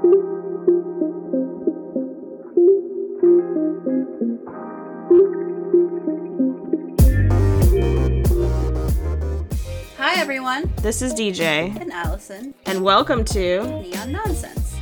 Hi, everyone. This is DJ, And Allison. and welcome to Neon Nonsense.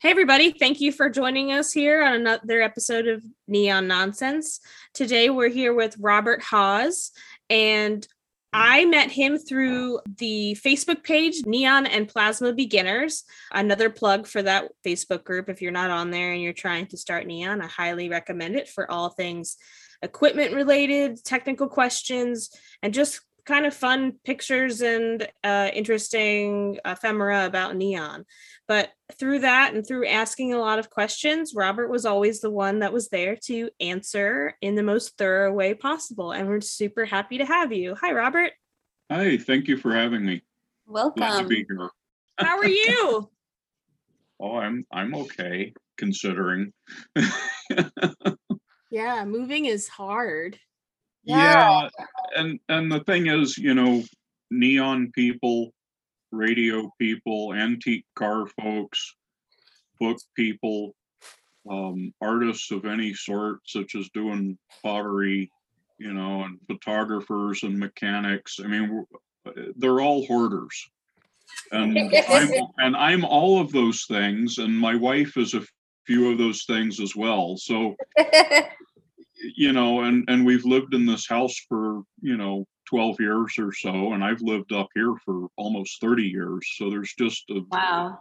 Hey, everybody. Thank you for joining us here on another episode of Neon Nonsense. Today, we're here with Robert Hawes, and I met him through the Facebook page Neon and Plasma Beginners. Another plug for that Facebook group. If you're not on there and you're trying to start Neon, I highly recommend it for all things equipment related, technical questions, and just kind of fun pictures and uh, interesting ephemera about Neon. But through that and through asking a lot of questions, Robert was always the one that was there to answer in the most thorough way possible. And we're super happy to have you. Hi, Robert. Hi, thank you for having me. Welcome. Glad to Welcome. be here. How are you? Oh, I'm I'm okay considering. yeah, moving is hard. yeah, and and the thing is, you know, neon people, radio people, antique car folks, book people, um, artists of any sort, such as doing pottery, you know, and photographers and mechanics. I mean, they're all hoarders. And I'm, and I'm all of those things, and my wife is a few of those things as well. So you know, and and we've lived in this house for you know 12 years or so, and I've lived up here for almost 30 years. So there's just a, wow.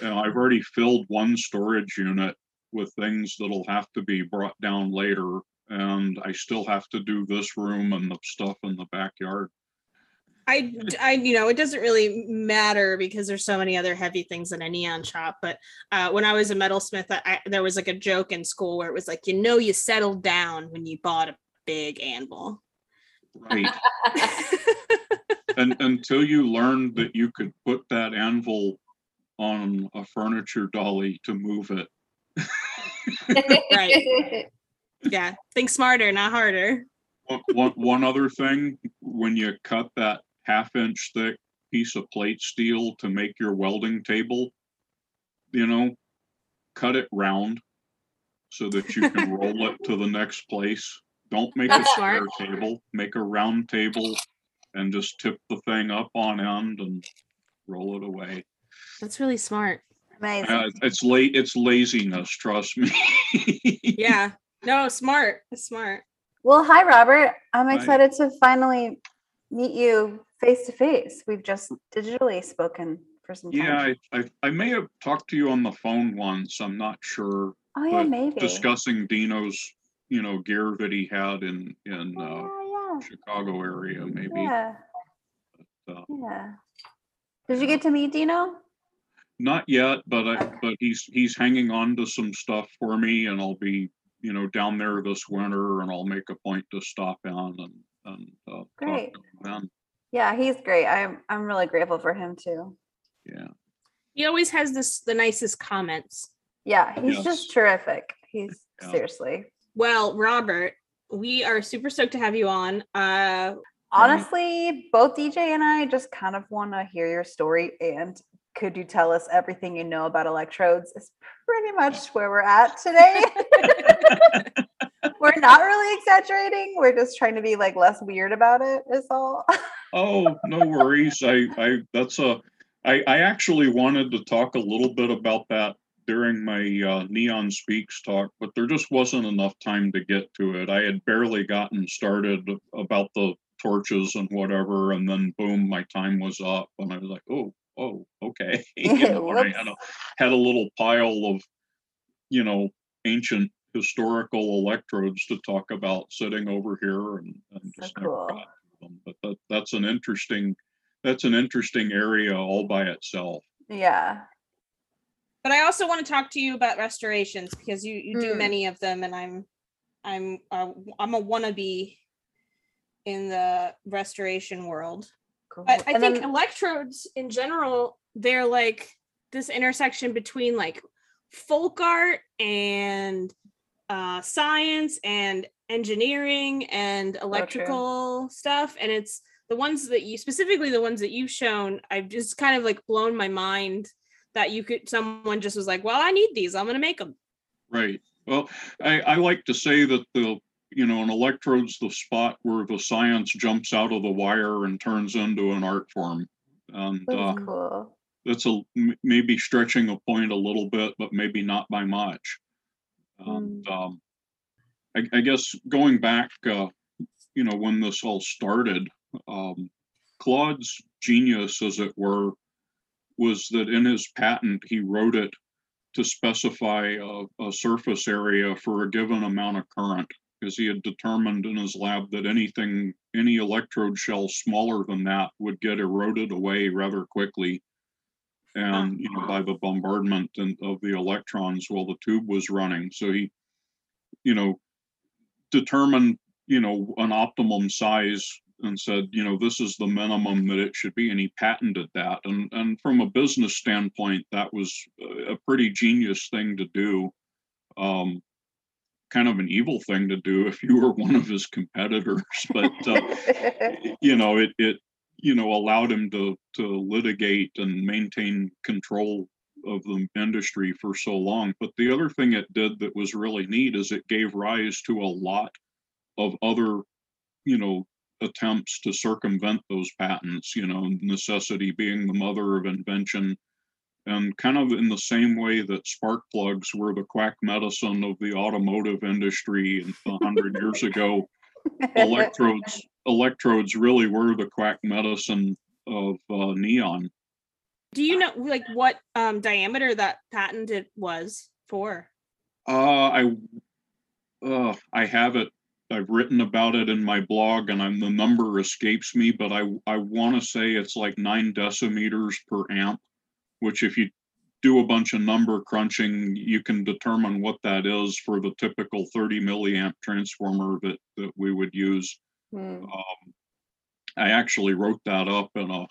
you know, I've already filled one storage unit with things that'll have to be brought down later, and I still have to do this room and the stuff in the backyard. I, I, you know, it doesn't really matter because there's so many other heavy things in a neon shop. But uh, when I was a metalsmith, I, I, there was like a joke in school where it was like, you know, you settled down when you bought a big anvil. Right. and until you learned that you could put that anvil on a furniture dolly to move it. Right. yeah, think smarter, not harder. One, one, one other thing, when you cut that half inch thick piece of plate steel to make your welding table, you know, cut it round so that you can roll it to the next place. Don't make a square smart. table, make a round table and just tip the thing up on end and roll it away. That's really smart. Amazing. Uh, it's late, it's laziness, trust me. Yeah. No, smart. Smart. Well, hi, Robert. I'm Hi. excited to finally meet you face to face. We've just digitally spoken for some time. Yeah, I, I, I may have talked to you on the phone once. I'm not sure. oh, yeah, maybe. discussing Dino's, you know, gear that he had in in uh, Oh, Chicago area, maybe. yeah. Uh, Yeah. Yeah. Did you get to meet Dino? not yet, but I, Okay. but he's he's hanging on to some stuff for me, and I'll be you know down there this winter, and I'll make a point to stop in and and uh, talk Great. to him then. Yeah, he's great. I'm I'm really grateful for him too. Yeah, He always has this the nicest comments. Yeah, he's Yes. just terrific. He's Yeah. seriously. Well, Robert, we are super stoked to have you on. Uh Honestly, both DJ and I just kind of want to hear your story and could you tell us everything you know about electrodes is pretty much where we're at today. we're not really exaggerating. We're just trying to be like less weird about it is all. Oh, no worries. I, I, that's a, I, I actually wanted to talk a little bit about that during my uh, Neon Speaks talk, but there just wasn't enough time to get to it. I had barely gotten started about the torches and whatever, and then boom, my time was up, and I was like, oh, oh, okay. You know, I had a, had a little pile of, you know, ancient historical electrodes to talk about sitting over here and, and So just never cool. got to them. But that, that's an interesting that's an interesting area all by itself. yeah. But I also want to talk to you about restorations because you you do Mm. many of them, and I'm I'm uh, I'm a wannabe in the restoration world. Cool. I, think then- electrodes in general, they're like this intersection between like folk art and uh, science and engineering and electrical stuff and it's the ones that you specifically the ones that you've shown i've just kind of like blown my mind that you could someone just was like well i need these i'm going to make them Right. Well, I, I like to say that the, you know, an electrode's the spot where the science jumps out of the wire and turns into an art form. And uh, That's cool. that's a m- maybe stretching a point a little bit, but maybe not by much. And um, I, I guess going back, uh, you know, when this all started, um, Claude's genius, as it were, was that in his patent he wrote it to specify a, a surface area for a given amount of current, because he had determined in his lab that anything, any electrode shell smaller than that would get eroded away rather quickly. And, you know, by the bombardment and of the electrons while the tube was running. So he, you know, determined, you know, an optimum size and said, you know, this is the minimum that it should be, and he patented that. And and from a business standpoint, that was a pretty genius thing to do. Um, kind of an evil thing to do if you were one of his competitors, but uh, you know, it it you know allowed him to to litigate and maintain control of the industry for so long. But the other thing it did that was really neat is it gave rise to a lot of other, you know, attempts to circumvent those patents, you know, necessity being the mother of invention. And kind of in the same way that spark plugs were the quack medicine of the automotive industry a hundred years ago, electrodes electrodes really were the quack medicine of uh, neon. do you know like what um diameter that patent it was for Uh, I, uh, I have it. I've written about it in my blog, and I'm the number escapes me, but I I want to say it's like nine decimeters per amp, which if you do a bunch of number crunching, you can determine what that is for the typical 30 milliamp transformer that that we would use. Hmm. Um, I actually wrote that up in a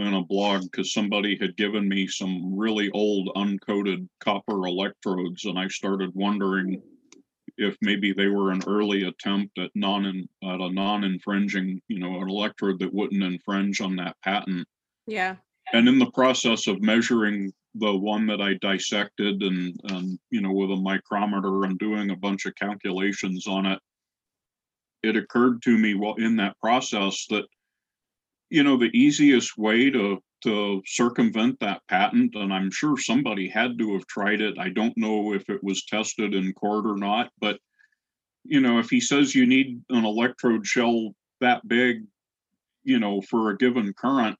in a blog because somebody had given me some really old uncoated copper electrodes, and I started wondering if maybe they were an early attempt at non at a non-infringing, you know, an electrode that wouldn't infringe on that patent. yeah And in the process of measuring the one that I dissected and and you know with a micrometer and doing a bunch of calculations on it, it occurred to me while in that process that you know the easiest way to to circumvent that patent and i'm sure somebody had to have tried it i don't know if it was tested in court or not but you know if he says you need an electrode shell that big you know for a given current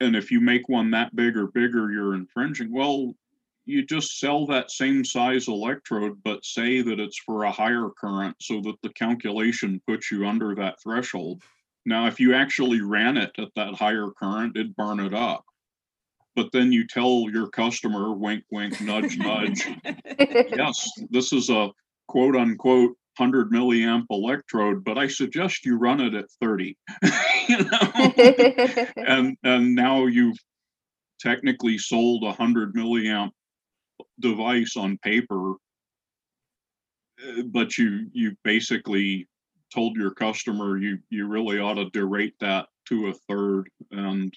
and if you make one that big or bigger you're infringing. Well you just sell that same size electrode but say that it's for a higher current so that the calculation puts you under that threshold now, if you actually ran it at that higher current, it'd burn it up. But then you tell your customer, wink, wink, nudge, nudge, yes, this is a quote unquote 100 milliamp electrode, but I suggest you run it at 30. you know? and and now you've technically sold a 100 milliamp device on paper uh, but you you basically told your customer you you really ought to derate that to a third and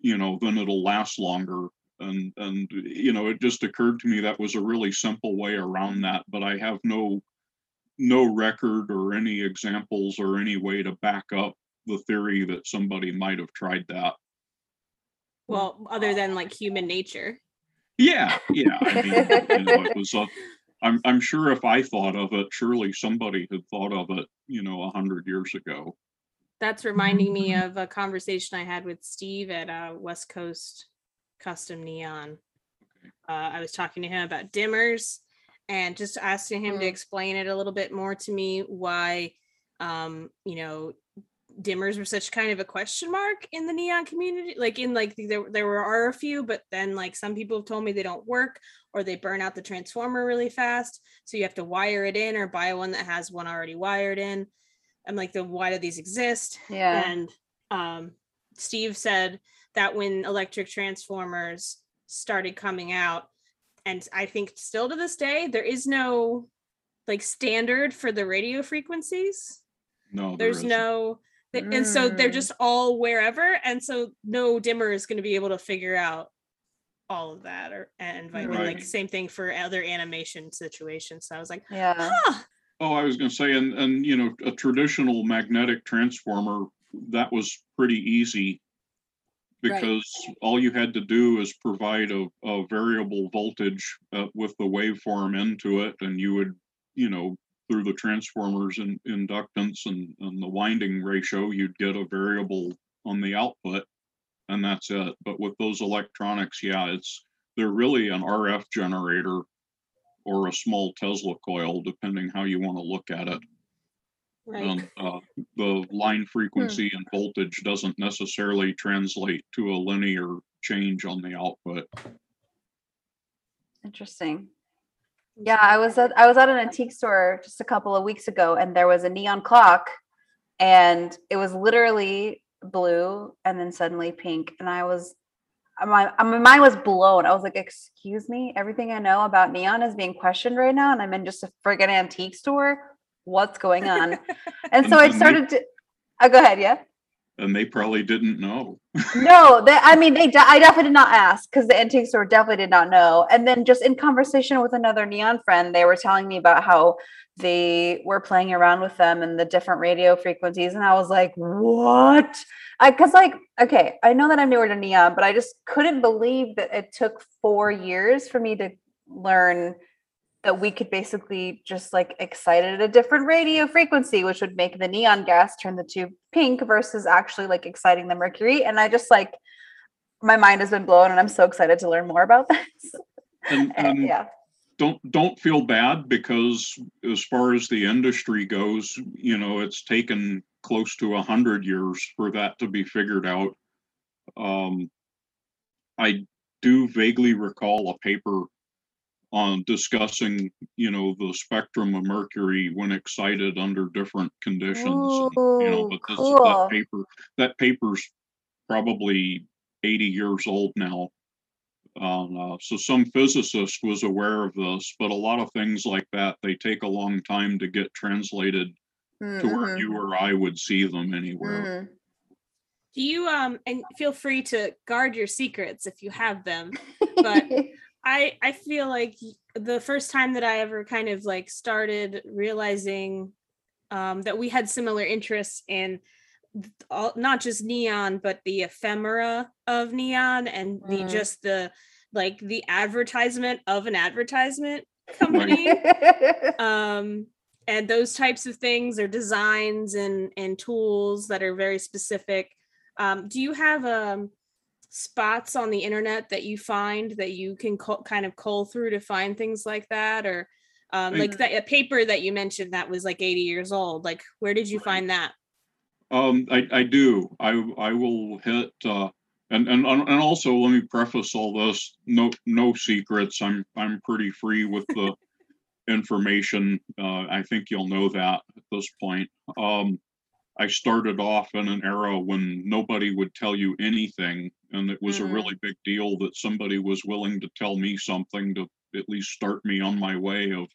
you know then it'll last longer. And and you know it just occurred to me that was a really simple way around mm-hmm. that but i have no no record or any examples or any way to back up the theory that somebody might have tried that. Well other than like human nature. Yeah yeah i mean you know it was a I'm, I'm sure if I thought of it, surely somebody had thought of it, you know, a hundred years ago. that's reminding me of a conversation i had with steve at uh, west coast custom neon uh, i was talking to him about dimmers and just asking him to Mm. explain it a little bit more to me why um you know dimmers were such kind of a question mark in the neon community like in like there, there were are a few but then like some people have told me they don't work or they burn out the transformer really fast so you have to wire it in or buy one that has one already wired in i'm like then why do these exist yeah. and um, Steve said that when electric transformers started coming out, and I think still to this day, there is no like standard for the radio frequencies. No, There's isn't. no th- and so they're Mm. just all wherever and so no dimmer is going to be able to figure out all of that or and vi- and, like same thing for other animation situations. So I was like, Yeah. huh. Oh, I was gonna say, and, and, you know, a traditional magnetic transformer, that was pretty easy. Right. Because all you had to do is provide a, a variable voltage uh, with the waveform into it, and you would, you know, through the transformers and inductance and, and the winding ratio, you'd get a variable on the output. And that's it. But with those electronics, yeah, it's, they're really an RF generator or a small Tesla coil, depending how you want to look at it. Right. And uh, the line frequency and voltage doesn't necessarily translate to a linear change on the output. Interesting. Yeah, I was at I was at an antique store just a couple of weeks ago, and there was a neon clock, and it was literally blue and then suddenly pink, and I was my my mind was blown. I was like, "Excuse me, everything I know about neon is being questioned right now, and I'm in just a friggin' antique store. What's going on?" And so I started to. Oh, go ahead. Yeah. And they probably didn't know. No, they, I mean, they. I definitely did not ask because the antique store definitely did not know. And then, just in conversation with another neon friend, they were telling me about how they were playing around with them and the different radio frequencies, and I was like, "What?" I because like, okay, I know that I'm newer to neon, but I just couldn't believe that it took four years for me to learn that we could basically just like excite it at a different radio frequency, which would make the neon gas turn the tube pink versus actually like exciting the mercury. And I just like my mind has been blown and I'm so excited to learn more about this. And, And, and yeah. don't don't feel bad because as far as the industry goes, you know, it's taken close to a hundred years for that to be figured out. Um, I do vaguely recall a paper on discussing, you know, the spectrum of mercury when excited under different conditions. and, you know, but this, cool. that paper that paper's probably 80 years old now. Um, uh, so some physicist was aware of this, but a lot of things like that they take a long time to get translated to where Mhm, you or I would see them anywhere. mhm. Do you um and feel free to guard your secrets if you have them. But- I I feel like the first time that I ever kind of like started realizing um, that we had similar interests in all, not just neon but the ephemera of neon and the Mm. just the like the advertisement of an advertisement company um and those types of things are designs and and tools that are very specific um do you have um spots on the internet that you find that you can co- kind of cull through to find things like that or um like Mm. that a paper that you mentioned that was like 80 years old like where did you find that Um, I, I do. I I will hit uh, and and and also let me preface all this. No no secrets. I'm I'm pretty free with the information. Uh, I think you'll know that at this point. Um, I started off in an era when nobody would tell you anything, and it was Mhm. a really big deal that somebody was willing to tell me something to at least start me on my way of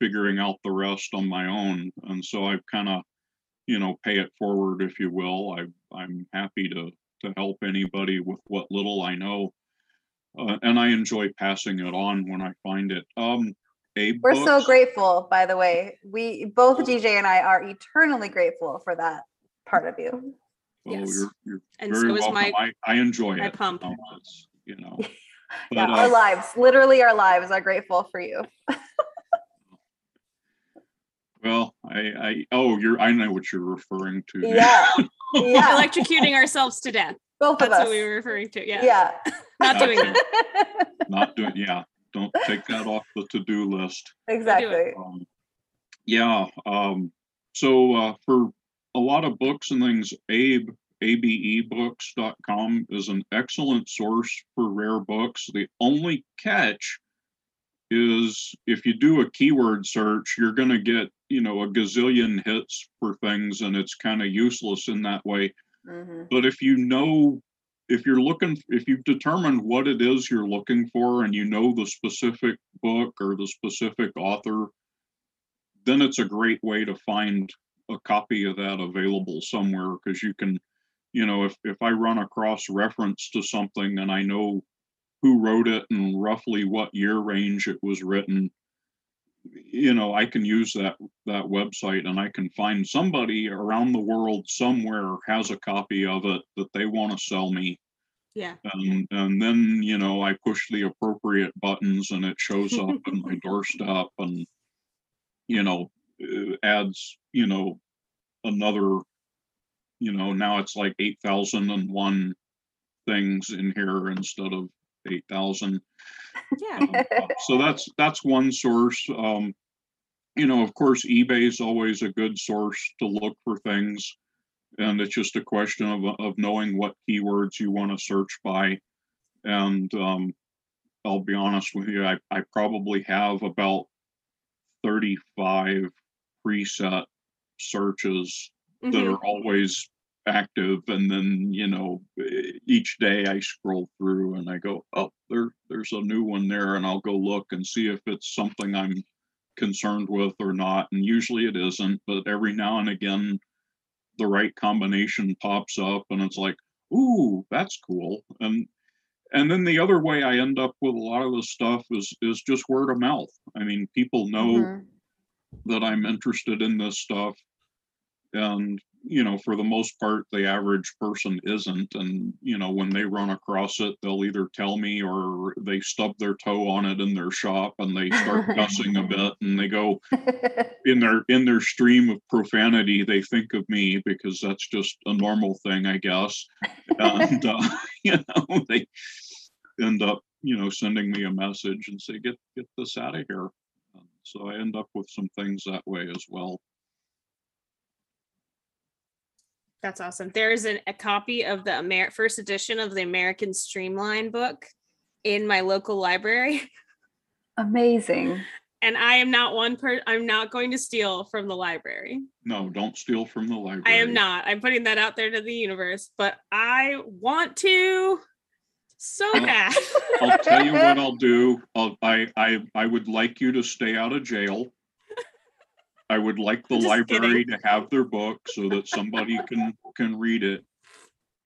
figuring out the rest on my own. And so I've kind of you know, pay it forward, if you will. I, I'm happy to, to help anybody with what little I know. Uh, and I enjoy passing it on when I find it. Um, Abe We're so grateful, by the way. We both DJ and I are eternally grateful for that part of you. Oh, Yes. you're, you're and very so is welcome. my I, I enjoy my it. pump. you know, it's, you know, Yeah, but, our uh, lives, literally our lives are grateful for you. well, I, I, oh, you're, I know what you're referring to. Yeah. Yeah. electrocuting ourselves to death Both of that's us. what we were referring to yeah, yeah. not doing Gotcha. that Not doing, yeah, don't take that off the to-do list. exactly. Um, yeah. Um, so uh, for a lot of books and things, Abe, abebooks.com is an excellent source for rare books. The only catch is if you do a keyword search, you're going to get, you know, a gazillion hits for things and it's kind of useless in that way. Mhm. But if you know, if you're looking, if you've determined what it is you're looking for and you know the specific book or the specific author, then it's a great way to find a copy of that available somewhere. Because you can, you know, if if I run across reference to something and I know who wrote it and roughly what year range it was written, you know, I can use that that website and I can find somebody around the world somewhere has a copy of it that they want to sell me Yeah. and and then you know i push the appropriate buttons and it shows up on my doorstep and you know uh, adds you know another you know now it's like 8001 things in here instead of 8000 Yeah. so that's that's one source um you know of course ebay is always a good source to look for things and it's just a question of of knowing what keywords you want to search by and um i'll be honest with you i, I probably have about 35 preset searches that Mhm. are always active and then you know each day i scroll through and i go oh there there's a new one there and i'll go look and see if it's something i'm concerned with or not and usually it isn't but every now and again the right combination pops up and it's like ooh that's cool and and then the other way i end up with a lot of this stuff is is just word of mouth i mean people know Mhm. that I'm interested in this stuff. And, you know, for the most part, the average person isn't. And, you know, when they run across it, they'll either tell me or they stub their toe on it in their shop and they start cussing a bit and they go in their in their stream of profanity, they think of me because that's just a normal thing, I guess. And uh, you know, they end up, you know, sending me a message and say, get get this out of here. So I end up with some things that way as well. That's awesome. There is an, a copy of the Amer- first edition of the American Streamline book in my local library. Amazing. And I am not one per I'm not going to steal from the library. No, don't steal from the library. I am not. I'm putting that out there to the universe, but I want to so Well, bad. I'll tell you what I'll do. I'll, I, I, I would like you to stay out of jail. I would like the library to have their book so that somebody can, can read it.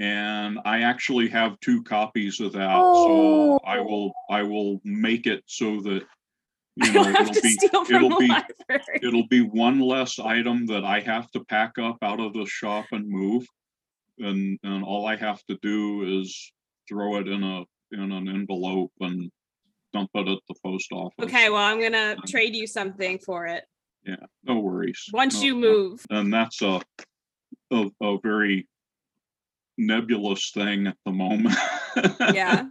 And I actually have two copies of that, so I Oh. will, I will make it so that, you know, it'll be, it'll be, library. it'll be one less item that I have to pack up out of the shop and move. And, and all I have to do is throw it in a, in an envelope and dump it at the post office. Okay, well, I'm gonna trade you something for it Yeah, no worries. once No- you move. And that's a, a, a very nebulous thing at the moment. Yeah,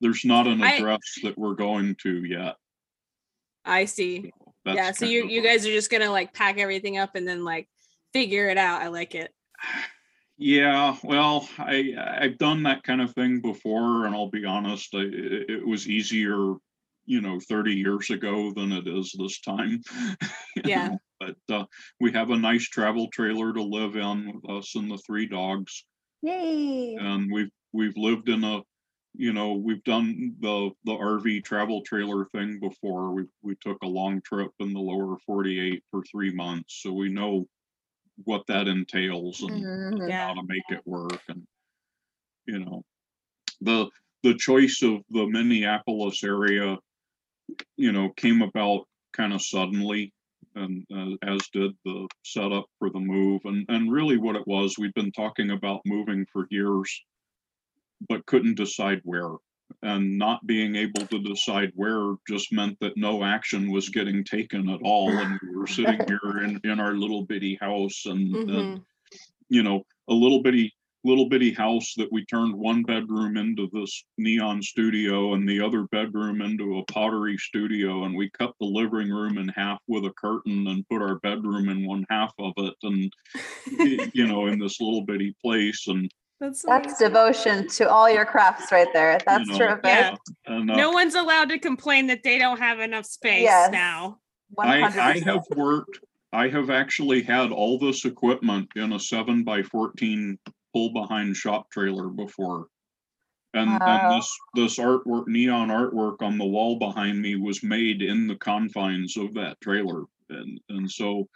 There's not an I- address that we're going to yet. I see. That's yeah, so you you guys are just gonna like pack everything up and then like figure it out. I like it. Yeah, well, I I've done that kind of thing before, and I'll be honest, I, it was easier, you know, 30 years ago than it is this time. Yeah. know, But uh, we have a nice travel trailer to live in with us and the three dogs, Yay. and we've we've lived in a, you know, we've done the the RV travel trailer thing before. We we took a long trip in the lower 48 for three months, so we know what that entails and Mhm. Yeah. how to make it work and you know the the choice of the minneapolis area you know came about kind of suddenly and uh, as did the setup for the move and and really what it was we'd been talking about moving for years but couldn't decide where and not being able to decide where just meant that no action was getting taken at all and we were sitting here in in our little bitty house and, and Mhm. you know, a little bitty little bitty house that we turned one bedroom into this neon studio and the other bedroom into a pottery studio and we cut the living room in half with a curtain and put our bedroom in one half of it and you know in this little bitty place and That's That's devotion to all your crafts right there. That's know, terrific. Yeah. and uh, No one's allowed to complain that they don't have enough space Yes. now. I, I have worked, I have actually had all this equipment in a seven by fourteen pull behind shop trailer before. And, Wow. and this, this artwork, neon artwork on the wall behind me was made in the confines of that trailer. and and so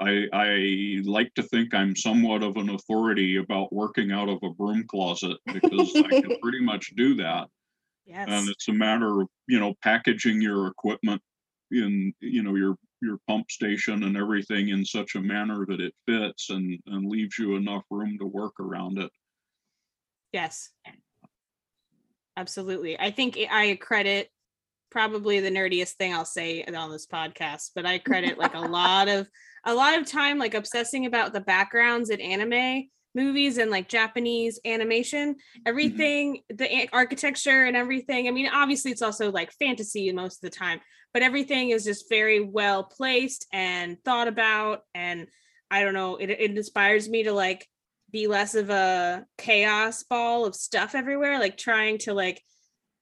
I I like to think I'm somewhat of an authority about working out of a broom closet because I can pretty much do that. Yes. And it's a matter of, you know, packaging your equipment in, you know, your your pump station and everything in such a manner that it fits and and leaves you enough room to work around it. Yes. Absolutely. I think I credit probably the nerdiest thing I'll say on this podcast, but I credit like a lot of a lot of time like obsessing about the backgrounds in anime movies and like Japanese animation, mm-hmm. everything, the architecture and everything. I mean, obviously it's also like fantasy most of the time, but everything is just very well placed and thought about. And I don't know, it, it inspires me to like be less of a chaos ball of stuff everywhere, like trying to like,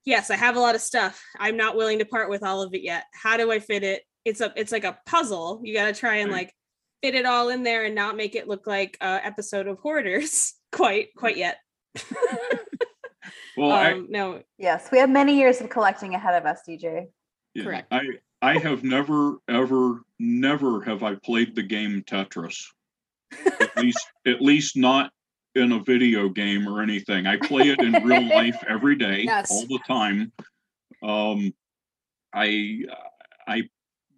yes, I have a lot of stuff. I'm not willing to part with all of it yet. How do I fit it? It's a it's like a puzzle. You got to try and like fit it all in there and not make it look like a episode of Hoarders quite quite yet. Well, I, um, no, yes, we have many years of collecting ahead of us, DJ. Yeah, correct. I I have never ever never have I played the game Tetris. At least at least not in a video game or anything. I play it in real life every day, Yes. all the time. Um, I I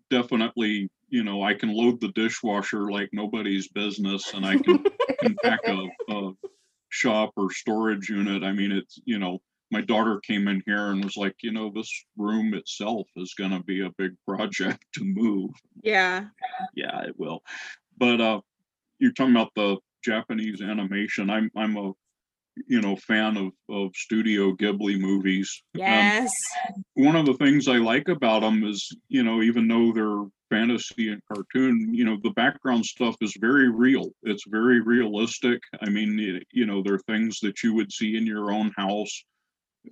definitely you know I can load the dishwasher like nobody's business, and I can, can pack a, a shop or storage unit. I mean, it's you know my daughter came in here and was like, you know, this room itself is going to be a big project to move. Yeah, yeah it will. But uh you're talking about the japanese animation. I'm i'm a you know fan of of studio ghibli movies. Yes, one of the things i like about them is you know even though they're fantasy and cartoon you know the background stuff is very real. It's very realistic. I mean you know there are things that you would see in your own house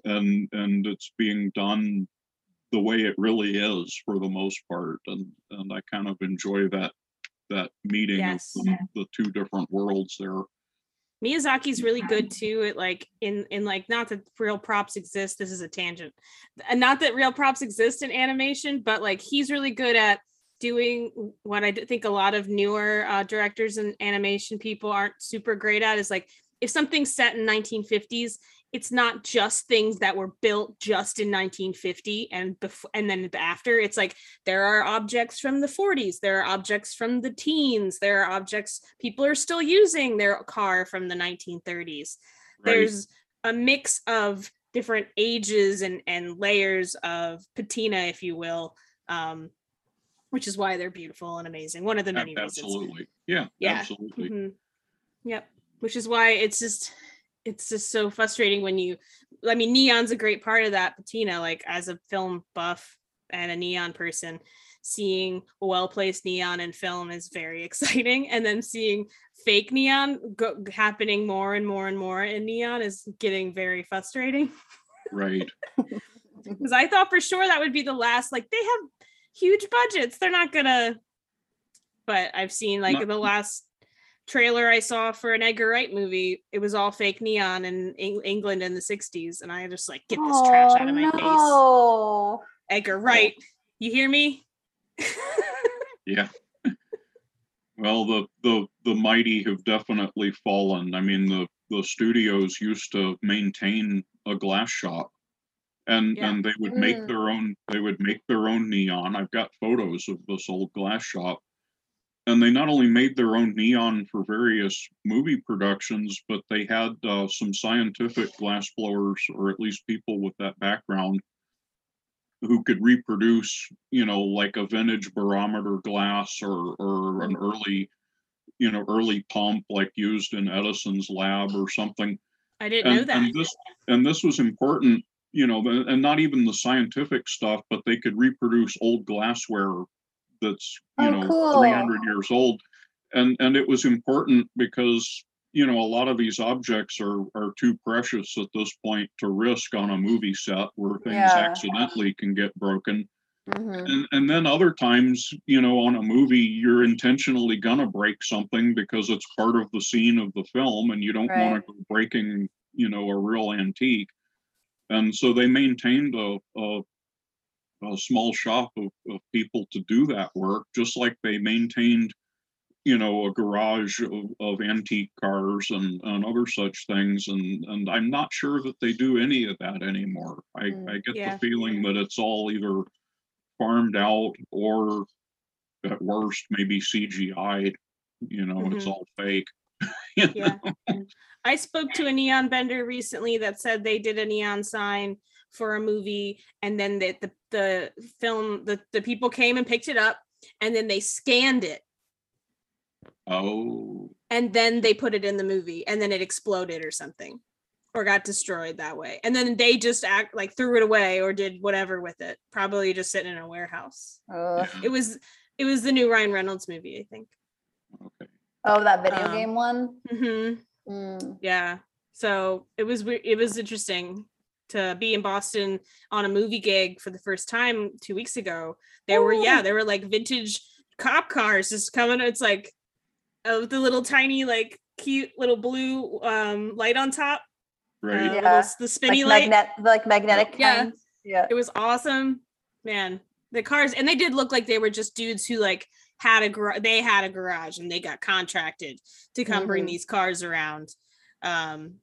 and and it's being done the way it really is for the most part and and i kind of enjoy that that meeting Yes. of the, the two different worlds there Miyazaki's really good too at like in in like not that real props exist. This is a tangent, and not that real props exist in animation, but like he's really good at doing what I think a lot of newer uh, directors and animation people aren't super great at is like if something's set in 1950s it's not just things that were built just in 1950 and before and then after. It's like there are objects from the 40s there are objects from the teens there are objects people are still using their car from the 1930s right. There's a mix of different ages and and layers of patina if you will um which is why they're beautiful and amazing. One of the many reasons. Absolutely. Yeah, Yeah. absolutely. Mhm. Yep. Which is why it's just it's just so frustrating when you I mean neon's a great part of that patina like as a film buff and a neon person seeing well placed neon in film is very exciting and then seeing fake neon go- happening more and more and more in neon is getting very frustrating. Right. Because I thought for sure that would be the last like they have huge budgets they're not gonna but I've seen like Not- the last trailer I saw for an Edgar Wright movie it was all fake neon in Eng- England in the 60s and I just like get this trash out of my face no. Edgar Wright you hear me yeah well the the the mighty have definitely fallen i mean the the studios used to maintain a glass shop and Yeah. and they would make Mm. their own they would make their own neon i've got photos of this old glass shop and they not only made their own neon for various movie productions but they had uh, some scientific glass blowers or at least people with that background who could reproduce you know like a vintage barometer glass or or an early you know early pump like used in edison's lab or something. I didn't know that. and this and this was important you know and not even the scientific stuff but they could reproduce old glassware that's you Oh, know cool. 300 years old and and it was important because you know a lot of these objects are are too precious at this point to risk on a movie set where things Yeah. accidentally can get broken Mhm. and and then other times you know on a movie you're intentionally gonna break something because it's part of the scene of the film and you don't want to go breaking you know a real antique and so they maintained a, a a small shop of, of people to do that work, just like they maintained, you know, a garage of, of antique cars and, and other such things. And, and I'm not sure that they do any of that anymore. I, Mm, I get yeah. the feeling that it's all either farmed out or at worst, maybe CGI'd, you know, and it's all fake. Yeah. I spoke to a neon vendor recently that said they did a neon sign for a movie and then the the, the film the, the people came and picked it up and then they scanned it. Oh, and then they put it in the movie and then it exploded or something or got destroyed that way. And then they just act like threw it away or did whatever with it probably just sitting in a warehouse. Ugh. it was it was the new ryan reynolds movie i think. Okay. Oh, that video Um, game one. hmm Mm. yeah. So it was we- it was interesting to be in boston on a movie gig for the first time two weeks ago there were yeah there were like vintage cop cars just coming it's like oh the little tiny like cute little blue um light on top uh, Right. little Yeah. s- the spinny Like light magnet, like magnetic. Yeah. kinds. Yeah. it was awesome man the cars and they did look like they were just dudes who like had a garage they had a garage and they got contracted to come bring Mhm. these cars around um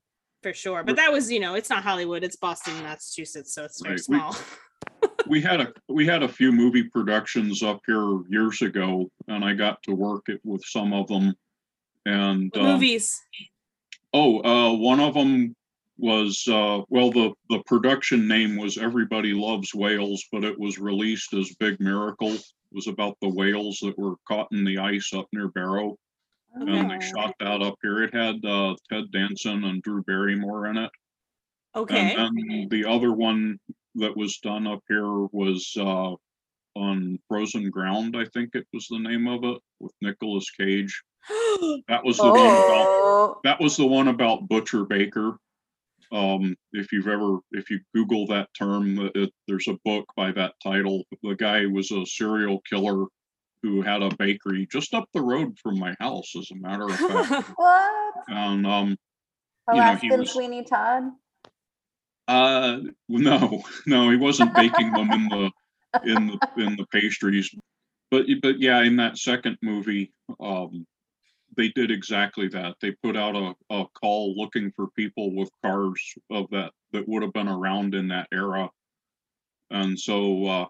for sure but that was you know it's not hollywood it's boston massachusetts so it's very Right, we- small we had a we had a few movie productions up here years ago, and I got to work it with some of them. And um, movies oh, uh, one of them was uh, well, the the production name was Everybody Loves Whales, but it was released as Big Miracle. It was about the whales that were caught in the ice up near Barrow, and they Oh. shot that up here. It had uh, Ted Danson and Drew Barrymore in it. okay And then the other one that was done up here was uh, on Frozen Ground, I think it was the name of it, with Nicolas Cage. That was the one about Oh. that was the one about Butcher Baker. Um, if you've ever if you Google that term, it, there's a book by that title. The guy was a serial killer who had a bakery just up the road from my house, as a matter of fact. What? and um, you know, he was- Sweeney Todd. Uh, no, no, he wasn't baking them in the in the in the pastries, but but yeah, in that second movie, um, they did exactly that. They put out a, a call looking for people with cars of that that would have been around in that era, and so uh,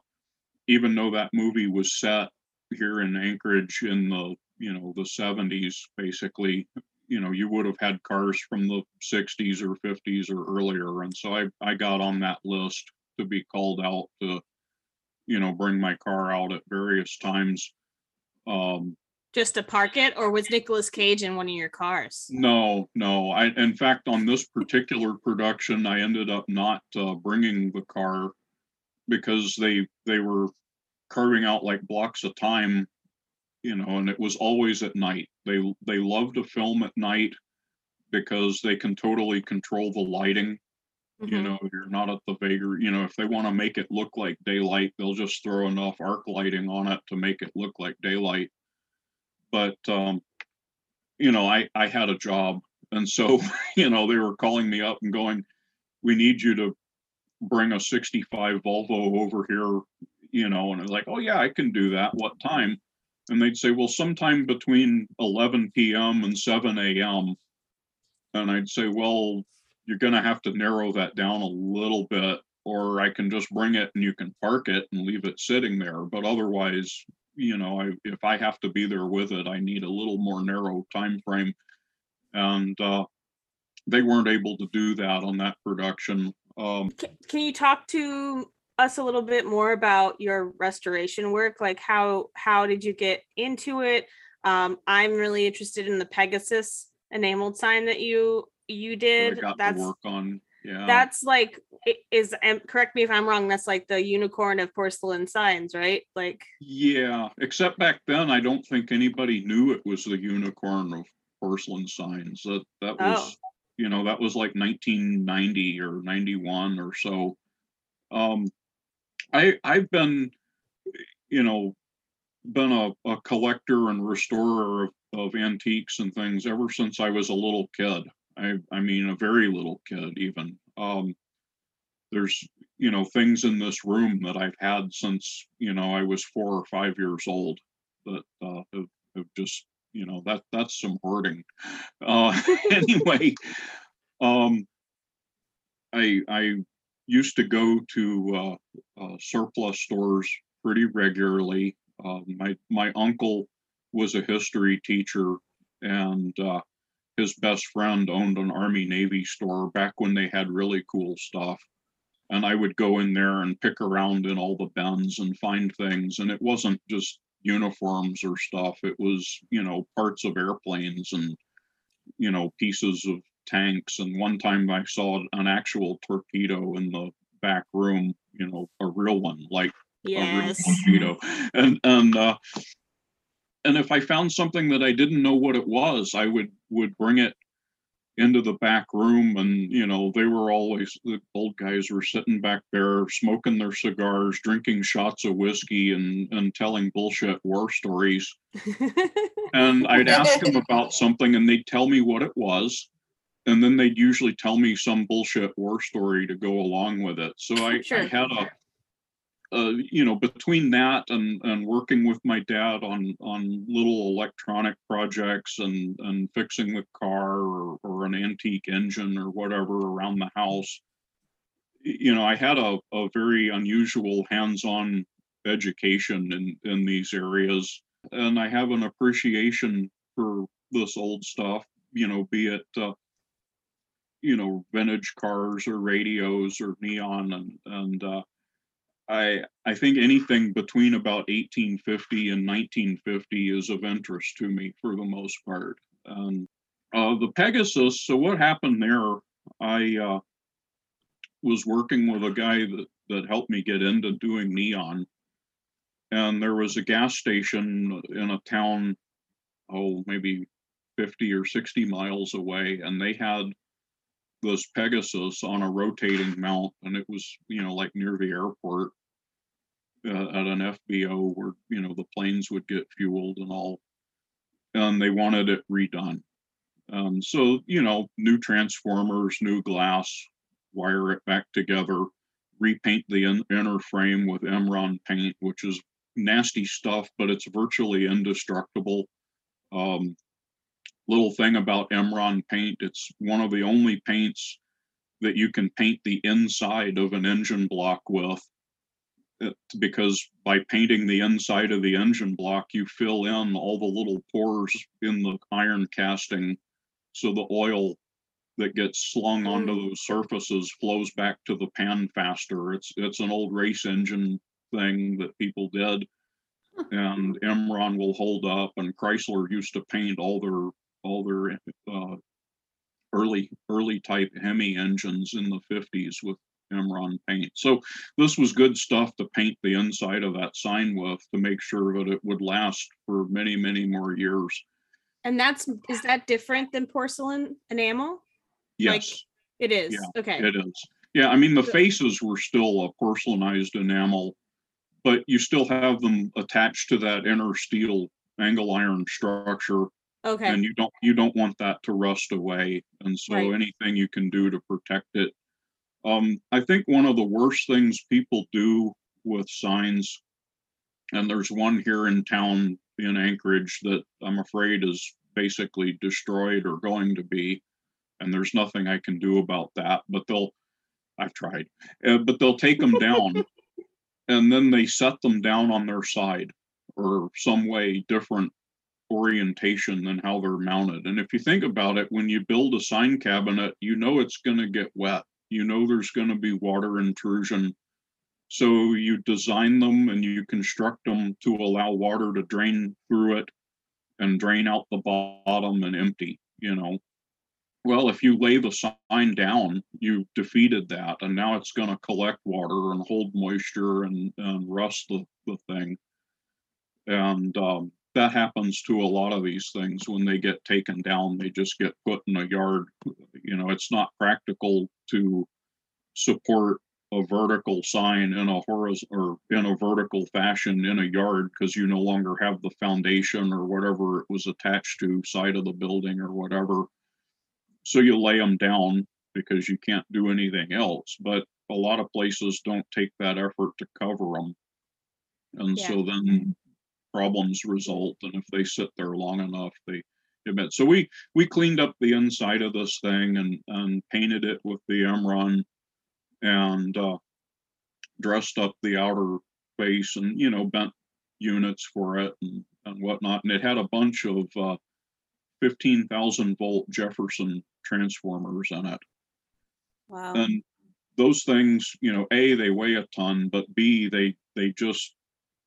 even though that movie was set here in Anchorage in the you know the 70s, basically you know you would have had cars from the 60s or 50s or earlier and so i i got on that list to be called out to you know bring my car out at various times. Um just to park it or was Nicolas Cage in one of your cars? No no i in fact on this particular production i ended up not uh, bringing the car because they they were carving out like blocks of time you know and it was always at night. They they love to film at night because they can totally control the lighting. You Mhm. know you're not at the vagary you know if they want to make it look like daylight they'll just throw enough arc lighting on it to make it look like daylight. But um you know i i had a job and so you know they were calling me up and going we need you to bring a 65 volvo over here you know and i'm like oh yeah i can do that. What time? And they'd say well sometime between 11 p.m and 7 a.m and i'd say well you're going to have to narrow that down a little bit or i can just bring it and you can park it and leave it sitting there. But otherwise you know I, if i have to be there with it i need a little more narrow time frame. And uh, they weren't able to do that on that production. Um, Ca- can you talk to us a little bit more about your restoration work like how how did you get into it um i'm really interested in the pegasus enameled sign that you you did that's to work on yeah that's like is and correct me if i'm wrong that's like the unicorn of porcelain signs right like Yeah, except back then, I don't think anybody knew it was the unicorn of porcelain signs. That that was, Oh. you know, that was like 1990 or 91 or so. Um, I I've been, you know, been a, a collector and restorer of, of antiques and things ever since I was a little kid. I I mean, a very little kid even. Um, there's you know, things in this room that I've had since, you know, I was four or five years old that uh, have, have just, you know, that that's some hoarding. Uh, anyway, um, I I used to go to uh, uh, surplus stores pretty regularly. Uh, my my uncle was a history teacher, and uh, his best friend owned an Army Navy store back when they had really cool stuff. And I would go in there and pick around in all the bins and find things. And it wasn't just uniforms or stuff, it was, you know, parts of airplanes and, you know, pieces of tanks. And one time I saw an actual torpedo in the back room, you know, a real one, like a real torpedo. And, and, uh, and if I found something that I didn't know what it was, I would would bring it into the back room, and you know they were always the old guys were sitting back there smoking their cigars, drinking shots of whiskey, and and telling bullshit war stories. And I'd ask them about something, and they'd tell me what it was, and then they'd usually tell me some bullshit war story to go along with it. So I, I had a uh, you know, between that and and working with my dad on on little electronic projects and and fixing the car or, or an antique engine or whatever around the house, you know, I had a, a very unusual hands-on education in in these areas, and I have an appreciation for this old stuff. You know, be it uh, you know vintage cars or radios or neon and and uh, I I think anything between about 1850 and 1950 is of interest to me for the most part. Um, uh, the Pegasus. So what happened there? I uh, was working with a guy that that helped me get into doing neon, and there was a gas station in a town, oh maybe 50 or 60 miles away, and they had this Pegasus on a rotating mount, and it was you know like near the airport uh, at an FBO where you know the planes would get fueled and all, and they wanted it redone. Um, so you know, new transformers, new glass, wire it back together, repaint the in- inner frame with Imron paint, which is nasty stuff, but it's virtually indestructible. Um, little thing about Imron paint, it's one of the only paints that you can paint the inside of an engine block with it, because by painting the inside of the engine block, you fill in all the little pores in the iron casting. So the oil that gets slung hmm. onto those surfaces flows back to the pan faster. It's it's an old race engine thing that people did. And Imron will hold up, and Chrysler used to paint all their all their uh, early early type Hemi engines in the 50s with Imron paint. So this was good stuff to paint the inside of that sign with to make sure that it would last for many, many more years. and that's is that different than porcelain enamel? Like, Yes, It is. Yeah, okay. it is. Yeah, I mean, the faces were still a porcelainized enamel, but you still have them attached to that inner steel angle iron structure okay. and you don't you don't want that to rust away and so Right. anything you can do to protect it um i think one of the worst things people do with signs and there's one here in town in anchorage that i'm afraid is basically destroyed or going to be and there's nothing i can do about that but they'll i've tried uh, but they'll take them down and then they set them down on their side or some way different orientation than how they're mounted. And if you think about it, when you build a sign cabinet, you know it's going to get wet. You know there's going to be water intrusion. So you design them and you construct them to allow water to drain through it and drain out the bottom and empty, you know. Well, if you lay the sign down, you defeated that, and now it's going to collect water and hold moisture and, and rust the, the thing. And um, that happens to a lot of these things when they get taken down they just get put in a yard. You know it's not practical to support a vertical sign in a horizontal or in a vertical fashion in a yard because you no longer have the foundation or whatever it was attached to side of the building or whatever. So you lay them down because you can't do anything else but a lot of places don't take that effort to cover them. And so then problems result, and if they sit there long enough, they emit. So we, we cleaned up the inside of this thing and, and painted it with the Imron and, uh, dressed up the outer face and, you know, bent units for it and, and whatnot. And it had a bunch of, uh, fifteen thousand volt Jefferson transformers in it. Wow. And those things, you know, A, they weigh a ton, but B, they they just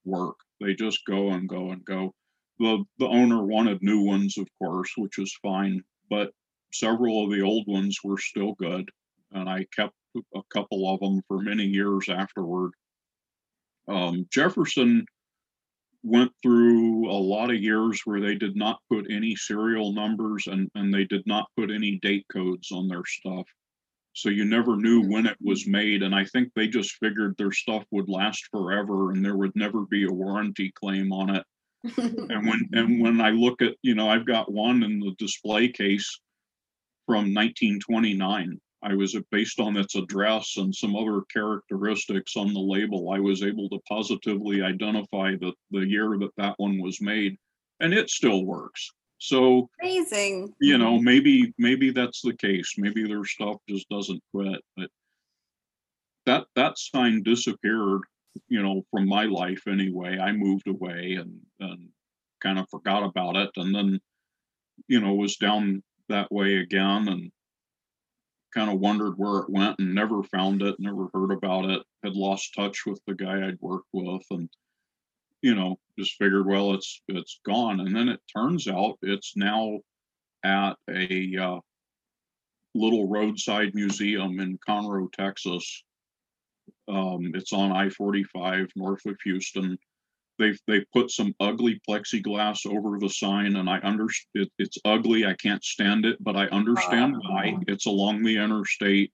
work. They just go and go and go. The the owner wanted new ones, of course, which is fine, but several of the old ones were still good. And I kept a couple of them for many years afterward. Um, Jefferson went through a lot of years where they did not put any serial numbers and, and they did not put any date codes on their stuff. So you never knew when it was made. And I think they just figured their stuff would last forever and there would never be a warranty claim on it. And when and when I look at, you know, I've got one in the display case from 1929. I was based on its address and some other characteristics on the label. I was able to positively identify the the year that that one was made, and it still works. So Amazing. you know, mm-hmm. maybe maybe that's the case. Maybe their stuff just doesn't quit. But that that sign disappeared, you know, from my life anyway. I moved away and and kind of forgot about it, and then you know was down that way again and kind of wondered where it went and never found it, never heard about it, had lost touch with the guy I'd worked with and you know, just figured, well, it's it's gone. And then it turns out it's now at a uh, little roadside museum in Conroe, Texas. Um, it's on I-45 north of Houston. They've they put some ugly plexiglass over the sign, and I understand it, it's ugly. I can't stand it, but I understand why. It's along the interstate,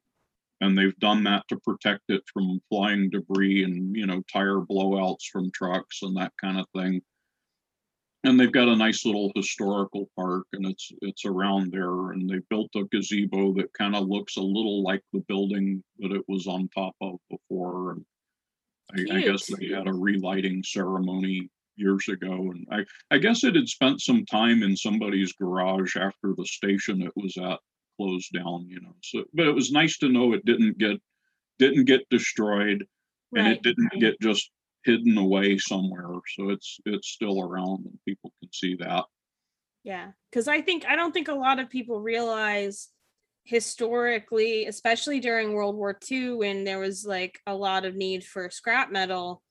and they've done that to protect it from flying debris and you know tire blowouts from trucks and that kind of thing. And they've got a nice little historical park, and it's it's around there. And they built a gazebo that kind of looks a little like the building that it was on top of before. And I, I guess they had a relighting ceremony years ago, and I I guess it had spent some time in somebody's garage after the station it was at closed down. You know, so but it was nice to know it didn't get didn't get destroyed and it didn't get just hidden away somewhere. So it's it's still around and people can see that. Yeah, because I think I don't think a lot of people realize historically, especially during World War II, when there was like a lot of need for scrap metal.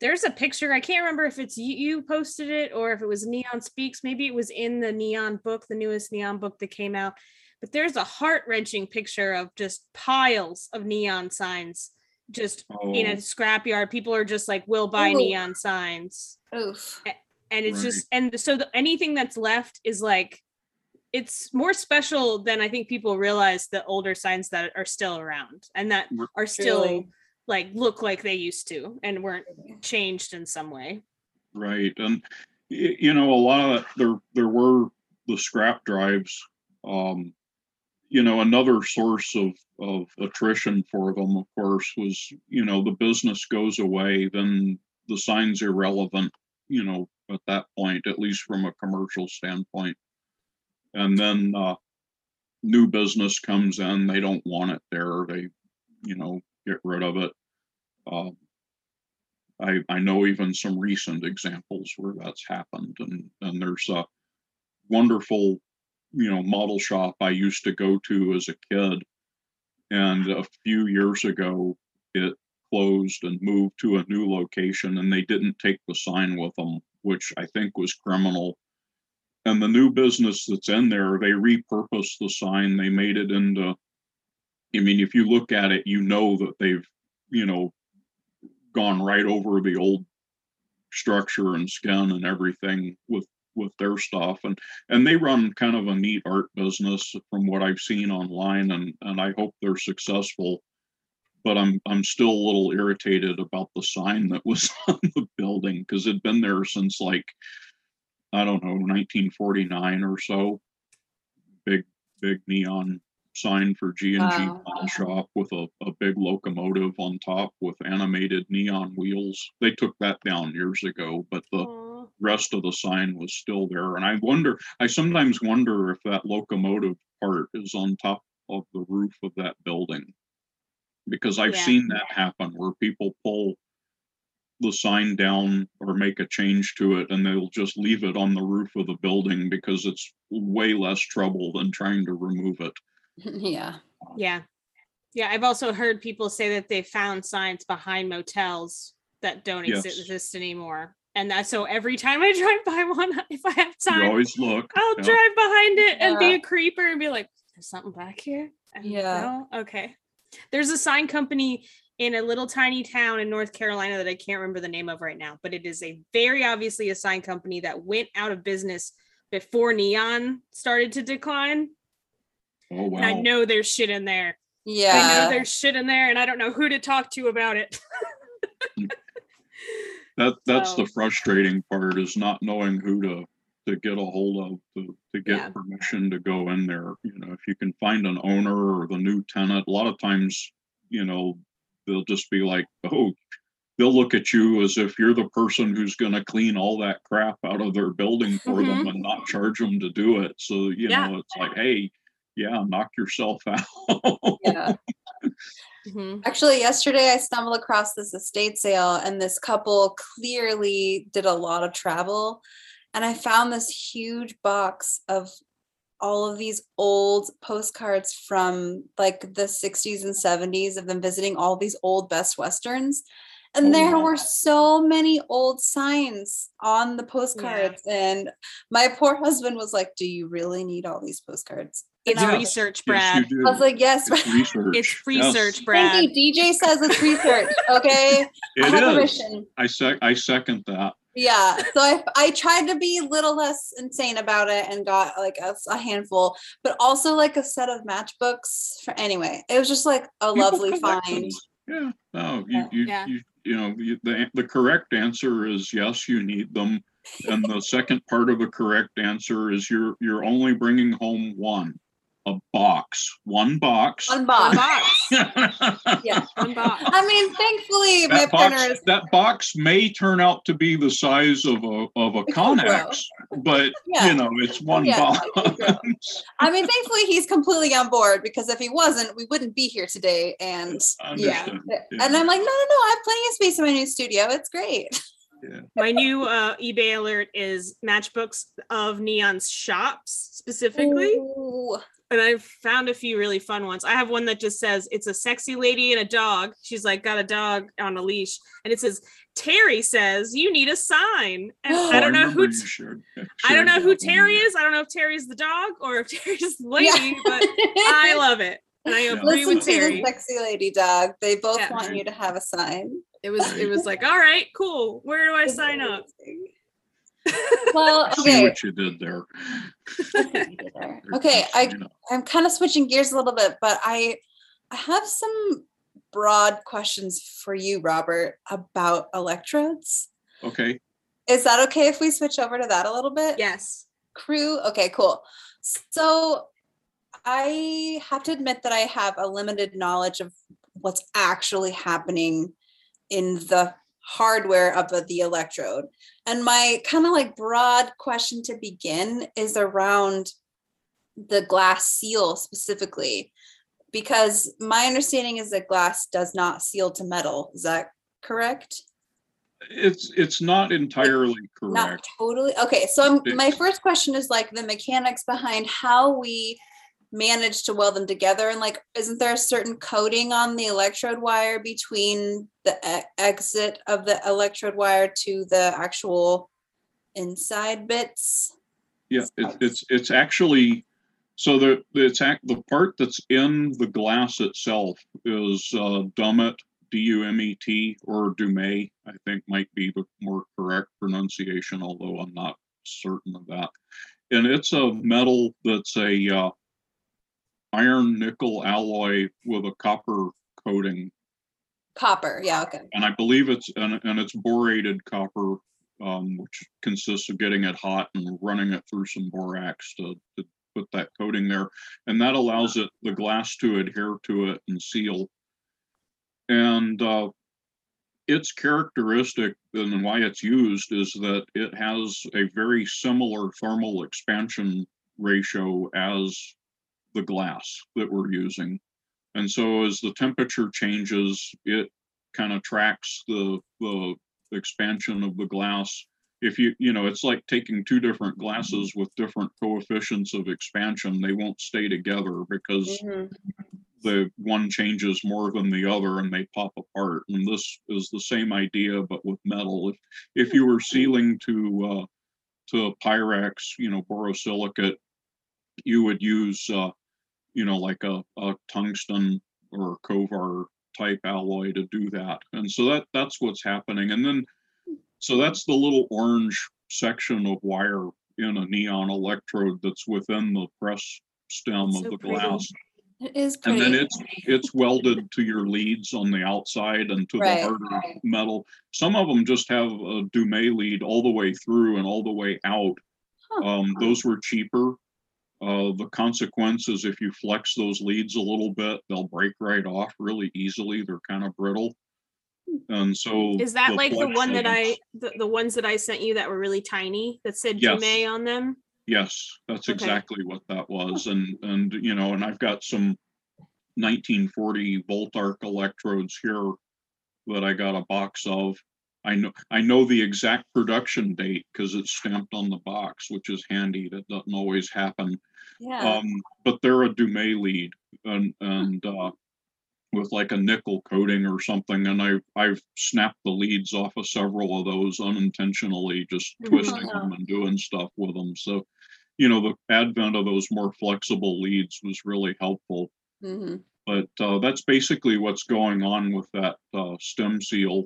There's a picture. I can't remember if it's you, you posted it or if it was Neon Speaks. Maybe it was in the Neon book, the newest Neon book that came out. But there's a heart wrenching picture of just piles of neon signs just in Oh, a scrapyard. People are just like, we'll buy Ooh. neon signs Oof. and it's Right. just and so the, anything that's left is like it's more special than i think people realize the older signs that are still around and that are still Truly. like look like they used to and weren't changed in some way right. And you know, a lot of there there were the scrap drives. Um, you know, another source of of attrition for them, of course, was you know the business goes away, then the sign's irrelevant. You know, at that point, at least from a commercial standpoint. And then uh, new business comes in, they don't want it there. They, you know, get rid of it. Um, I I know even some recent examples where that's happened, and and there's a wonderful, you know, model shop I used to go to as a kid, and a few years ago it closed and moved to a new location, and they didn't take the sign with them, which I think was criminal. And the new business that's in there, they repurposed the sign. They made it into. I mean, if you look at it, you know that they've, you know, gone right over the old structure and skin and everything with with their stuff and and they run kind of a neat art business from what I've seen online and and I hope they're successful but I'm I'm still a little irritated about the sign that was on the building because it'd been there since like I don't know 1949 or so big big neon sign for G and G Wow. Pawn Shop with a, a big locomotive on top with animated neon wheels. They took that down years ago, but the. Rest of the sign was still there. And I wonder, I sometimes wonder if that locomotive part is on top of the roof of that building. Because I've Yeah. seen that happen where people pull the sign down or make a change to it and they'll just leave it on the roof of the building because it's way less trouble than trying to remove it. Yeah. Uh, yeah. Yeah. I've also heard people say that they found signs behind motels that don't Yes. exist anymore. And that's so every time I drive by one, if I have You time, always look. I'll yeah. drive behind it and be a creeper and be like, there's something back here. And Yeah. no? Okay. There's a sign company in a little tiny town in North Carolina that I can't remember the name of right now, but it is a very obviously a sign company that went out of business before neon started to decline. Oh, And I know there's shit in there. I know Yeah. there's shit in there and I don't know who to talk to about it. That, that's So- the frustrating part is not knowing who to, to get a hold of, to, to get Yeah. permission to go in there. You know, if you can find an owner or the new tenant, a lot of times, you know, they'll just be like, oh, they'll look at you as if you're the person who's gonna clean all that crap out of their building for them mm-hmm. and not charge them to do it. So, you Yeah. know, it's like, hey, yeah, knock yourself out. Yeah. Mhm. Actually, yesterday I stumbled across this estate sale, and this couple clearly did a lot of travel. And I found this huge box of all of these old postcards from like the 60s and 70s of them visiting all these old Best Westerns. And Oh, there wow. were so many old signs on the postcards. And my poor husband was like, Do you really need all these postcards? You It's know, Yeah. research, Yes, Brad. you I was like, Yes, It's research. It's Yes, Brad. Thank you. DJ says it's research. Okay. I have It is. permission. I sec, I second that. Yeah. So I, I tried to be a little less insane about it and got like a, a handful, but also like a set of matchbooks. For anyway, it was just like a People lovely find. them. Yeah, no, Yeah. you, you, Yeah. you, you know, the, the correct answer is yes, you need them. And the second part of the correct answer is you're, you're only bringing home one, a box, one box. One One box. box. Yeah. One box. I mean, thankfully, my That box, printer is. that box may turn out to be the size of a, of a It. Connex, but Yeah. you know, it's one yeah, box. it could grow. I mean, thankfully, he's completely on board because if he wasn't, we wouldn't be here today. And yeah. Understood. And I'm like, no, no, no, I have plenty of space in my new studio. It's great. My new uh, eBay alert is matchbooks of Neon's shops specifically. Ooh. And I've found a few really fun ones. I have one that just says it's a sexy lady and a dog. She's like got a dog on a leash, and it says Terry says you need a sign. And I don't know remember who you t- shared- I don't know who. Terry is. I don't know if Terry's the dog or if Terry's the lady, Yeah. but I love it. And I Yeah. agree Listen with to the Terry. sexy lady dog. They both Yeah. want you to have a sign. It was it was like, all right, cool. Where do I sign up? Well, I See okay. what you did there. Okay, I Sign up. I'm kind of switching gears a little bit, but I I have some broad questions for you, Robert, about electrodes. Okay, Is that okay if we switch over to that a little bit? Yes. Crew. Okay, cool. So I have to admit that I have a limited knowledge of what's actually happening in the hardware of the, electrode. And my kind of like broad question to begin is around the glass seal specifically, because my understanding is that glass does not seal to metal. Is that correct? it's, it's not entirely Not correct. totally. Okay, so I'm, my first question is like the mechanics behind how we manage to weld them together, and like, isn't there a certain coating on the electrode wire between the e- exit of the electrode wire to the actual inside bits? Yeah, it's, it's, it's actually, so the, it's act, the part that's in the glass itself is, uh, Dumet, D-U-M-E-T, or Dumet, I think might be the more correct pronunciation, although I'm not certain of that. And it's a metal that's a, uh, iron nickel alloy with a copper coating Copper. Yeah. Okay. and I believe it's and, and it's borated copper, um, which consists of getting it hot and running it through some borax to, to put that coating there. And that allows it, the glass to adhere to it and seal. And uh, its characteristic and why it's used is that it has a very similar thermal expansion ratio as the glass that we're using. And so as the temperature changes, it kind of tracks the, the expansion of the glass. If you, you know, it's like taking two different glasses with different coefficients of expansion, they won't stay together because Mhm. the one changes more than the other and they pop apart. And this is the same idea, but with metal. If, if you were sealing to, uh, to Pyrex, you know, borosilicate, you would use, uh, you know, like a, a tungsten or Kovar type alloy to do that. And so that, that's what's happening. And then, so that's the little orange section of wire in a neon electrode that's within the press stem So of the pretty. glass. It is And then it's, it's welded to your leads on the outside and to the Right. harder metal. Some of them just have a Dumay lead all the way through and all the way out. Huh. Um, those were cheaper. Uh, the consequence is if you flex those leads a little bit, they'll break right off really easily. They're kind of brittle. And so. Is that like the one that I, the, the ones that I sent you that were really tiny that said Yes. Jume on them? Yes, that's Okay. exactly what that was. And, and, you know, and I've got some nineteen forty Voltarc electrodes here that I got a box of. I know, I know the exact production date because it's stamped on the box, which is handy. That doesn't always happen. Yeah. Um, but they're a Dumay lead and, and, uh, with like a nickel coating or something, and I, I've snapped the leads off of several of those unintentionally, just Mhm. twisting them and doing stuff with them. So, you know, the advent of those more flexible leads was really helpful. Mhm. But uh, that's basically what's going on with that uh, stem seal.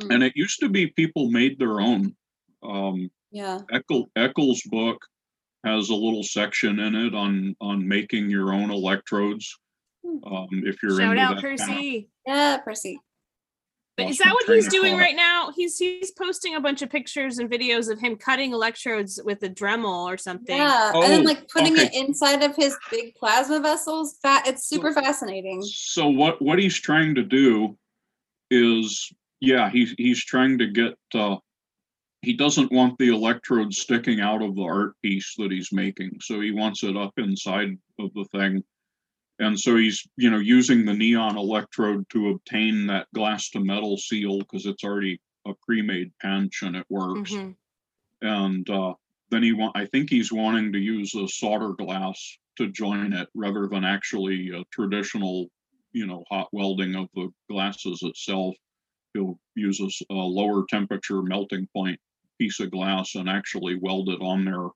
Hmm. And it used to be people made their own. Um, Yeah. Eckel, Eckel's book has a little section in it on on making your own electrodes. Hmm. Um, if you're Shout into out that kind of- Percy. Yeah, Percy. But is that what he's doing thought. right now? He's he's posting a bunch of pictures and videos of him cutting electrodes with a Dremel or something. Yeah, and then Oh, like putting it inside of his big plasma vessels. That it's super fascinating. So what what he's trying to do is, yeah, he's he's trying to get. Uh, he doesn't want the electrode sticking out of the art piece that he's making, so he wants it up inside of the thing. And so he's, you know, using the neon electrode to obtain that glass to metal seal because it's already a pre-made punch and it works. Mhm. And uh, then he want, I think he's wanting to use a solder glass to join it rather than actually a traditional, you know, hot welding of the glasses itself. He'll use a, a lower temperature melting point piece of glass and actually weld it on there.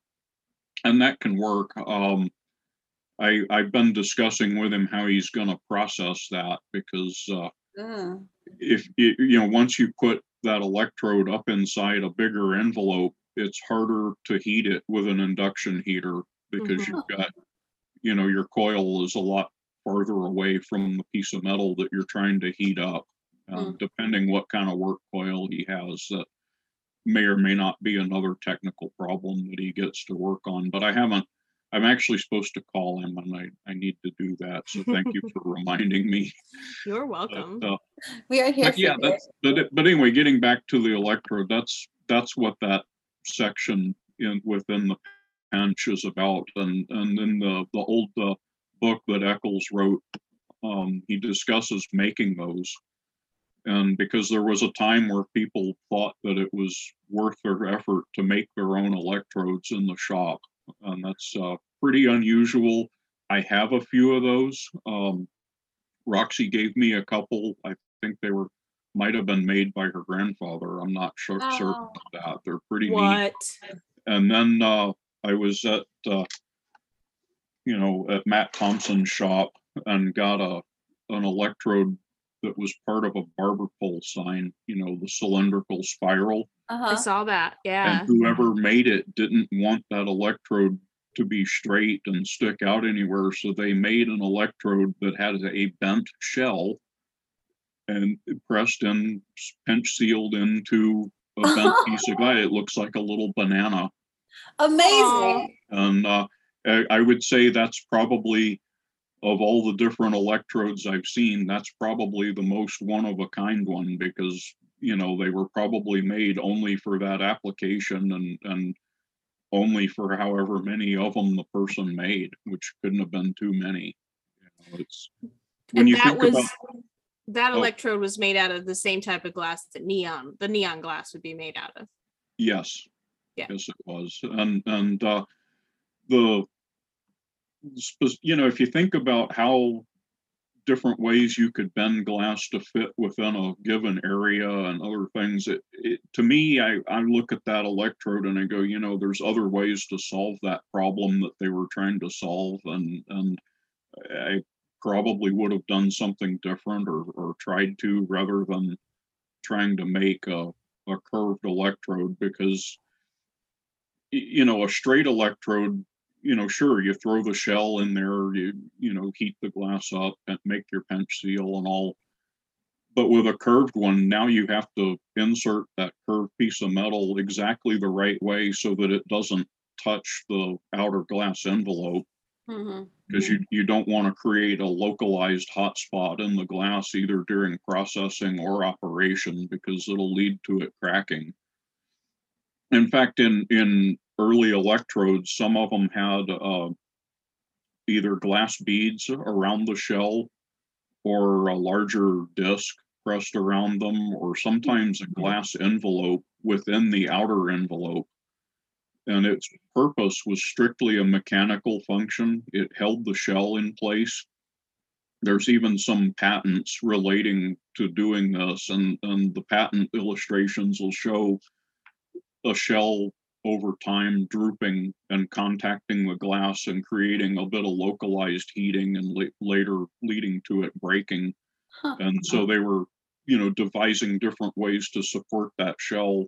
And that can work. Um, I, I've been discussing with him how he's gonna process that because uh, Mm. if you you know once you put that electrode up inside a bigger envelope it's harder to heat it with an induction heater because Mhm. you've got you know your coil is a lot farther away from the piece of metal that you're trying to heat up um, depending what kind of work coil he has that may or may not be another technical problem that he gets to work on but i haven't i'm actually supposed to call him and i, I need to do that so thank you for reminding me You're But, welcome. uh, We are here but for yeah, that's, but, but anyway, getting back to the electrode, that's, that's what that section in, within the bench is about. And, and in the, the old, uh, book that Eccles wrote, um, he discusses making those. And because there was a time where people thought that it was worth their effort to make their own electrodes in the shop. And that's, uh, pretty unusual. I have a few of those. Um, Roxy gave me a couple. I think they were, might have been made by her grandfather. I'm not sure certain Oh. of that. They're pretty neat. What? And then uh, I was at, uh, you know, at Matt Thompson's shop and got a an electrode that was part of a barber pole sign. You know, the cylindrical spiral. I Uh-huh. saw that. Yeah. And whoever made it didn't want that electrode to be straight and stick out anywhere, so they made an electrode that had a bent shell and pressed and s- pinch sealed into a bent piece of glass. It looks like a little banana. Amazing. And uh, I, I would say that's probably of all the different electrodes I've seen, that's probably the most one of a kind one because you know they were probably made only for that application and and only for however many of them the person made, which couldn't have been too many. You know, it's when And you that think was about that Oh. electrode was made out of the same type of glass that neon, the neon glass would be made out of. Yes. Yeah. Yes, it was. And, and, uh, the, you know, if you think about how different ways you could bend glass to fit within a given area and other things, it, it, to me, I, I look at that electrode and I go, you know, there's other ways to solve that problem that they were trying to solve and, and I probably would have done something different or, or tried to rather than trying to make a, a curved electrode because you know a straight electrode you know sure you throw the shell in there you you know heat the glass up and make your pinch seal and all. But with a curved one now you have to insert that curved piece of metal exactly the right way so that it doesn't touch the outer glass envelope. Mm-hmm. Because you, you don't want to create a localized hotspot in the glass either during processing or operation because it'll lead to it cracking. In fact, in, in early electrodes, some of them had uh, either glass beads around the shell or a larger disc pressed around them, or sometimes a glass envelope within the outer envelope and its purpose was strictly a mechanical function. It held the shell in place. There's even some patents relating to doing this, and, and the patent illustrations will show a shell over time drooping and contacting the glass and creating a bit of localized heating and la- later leading to it breaking. Huh. And so they were, you know, devising different ways to support that shell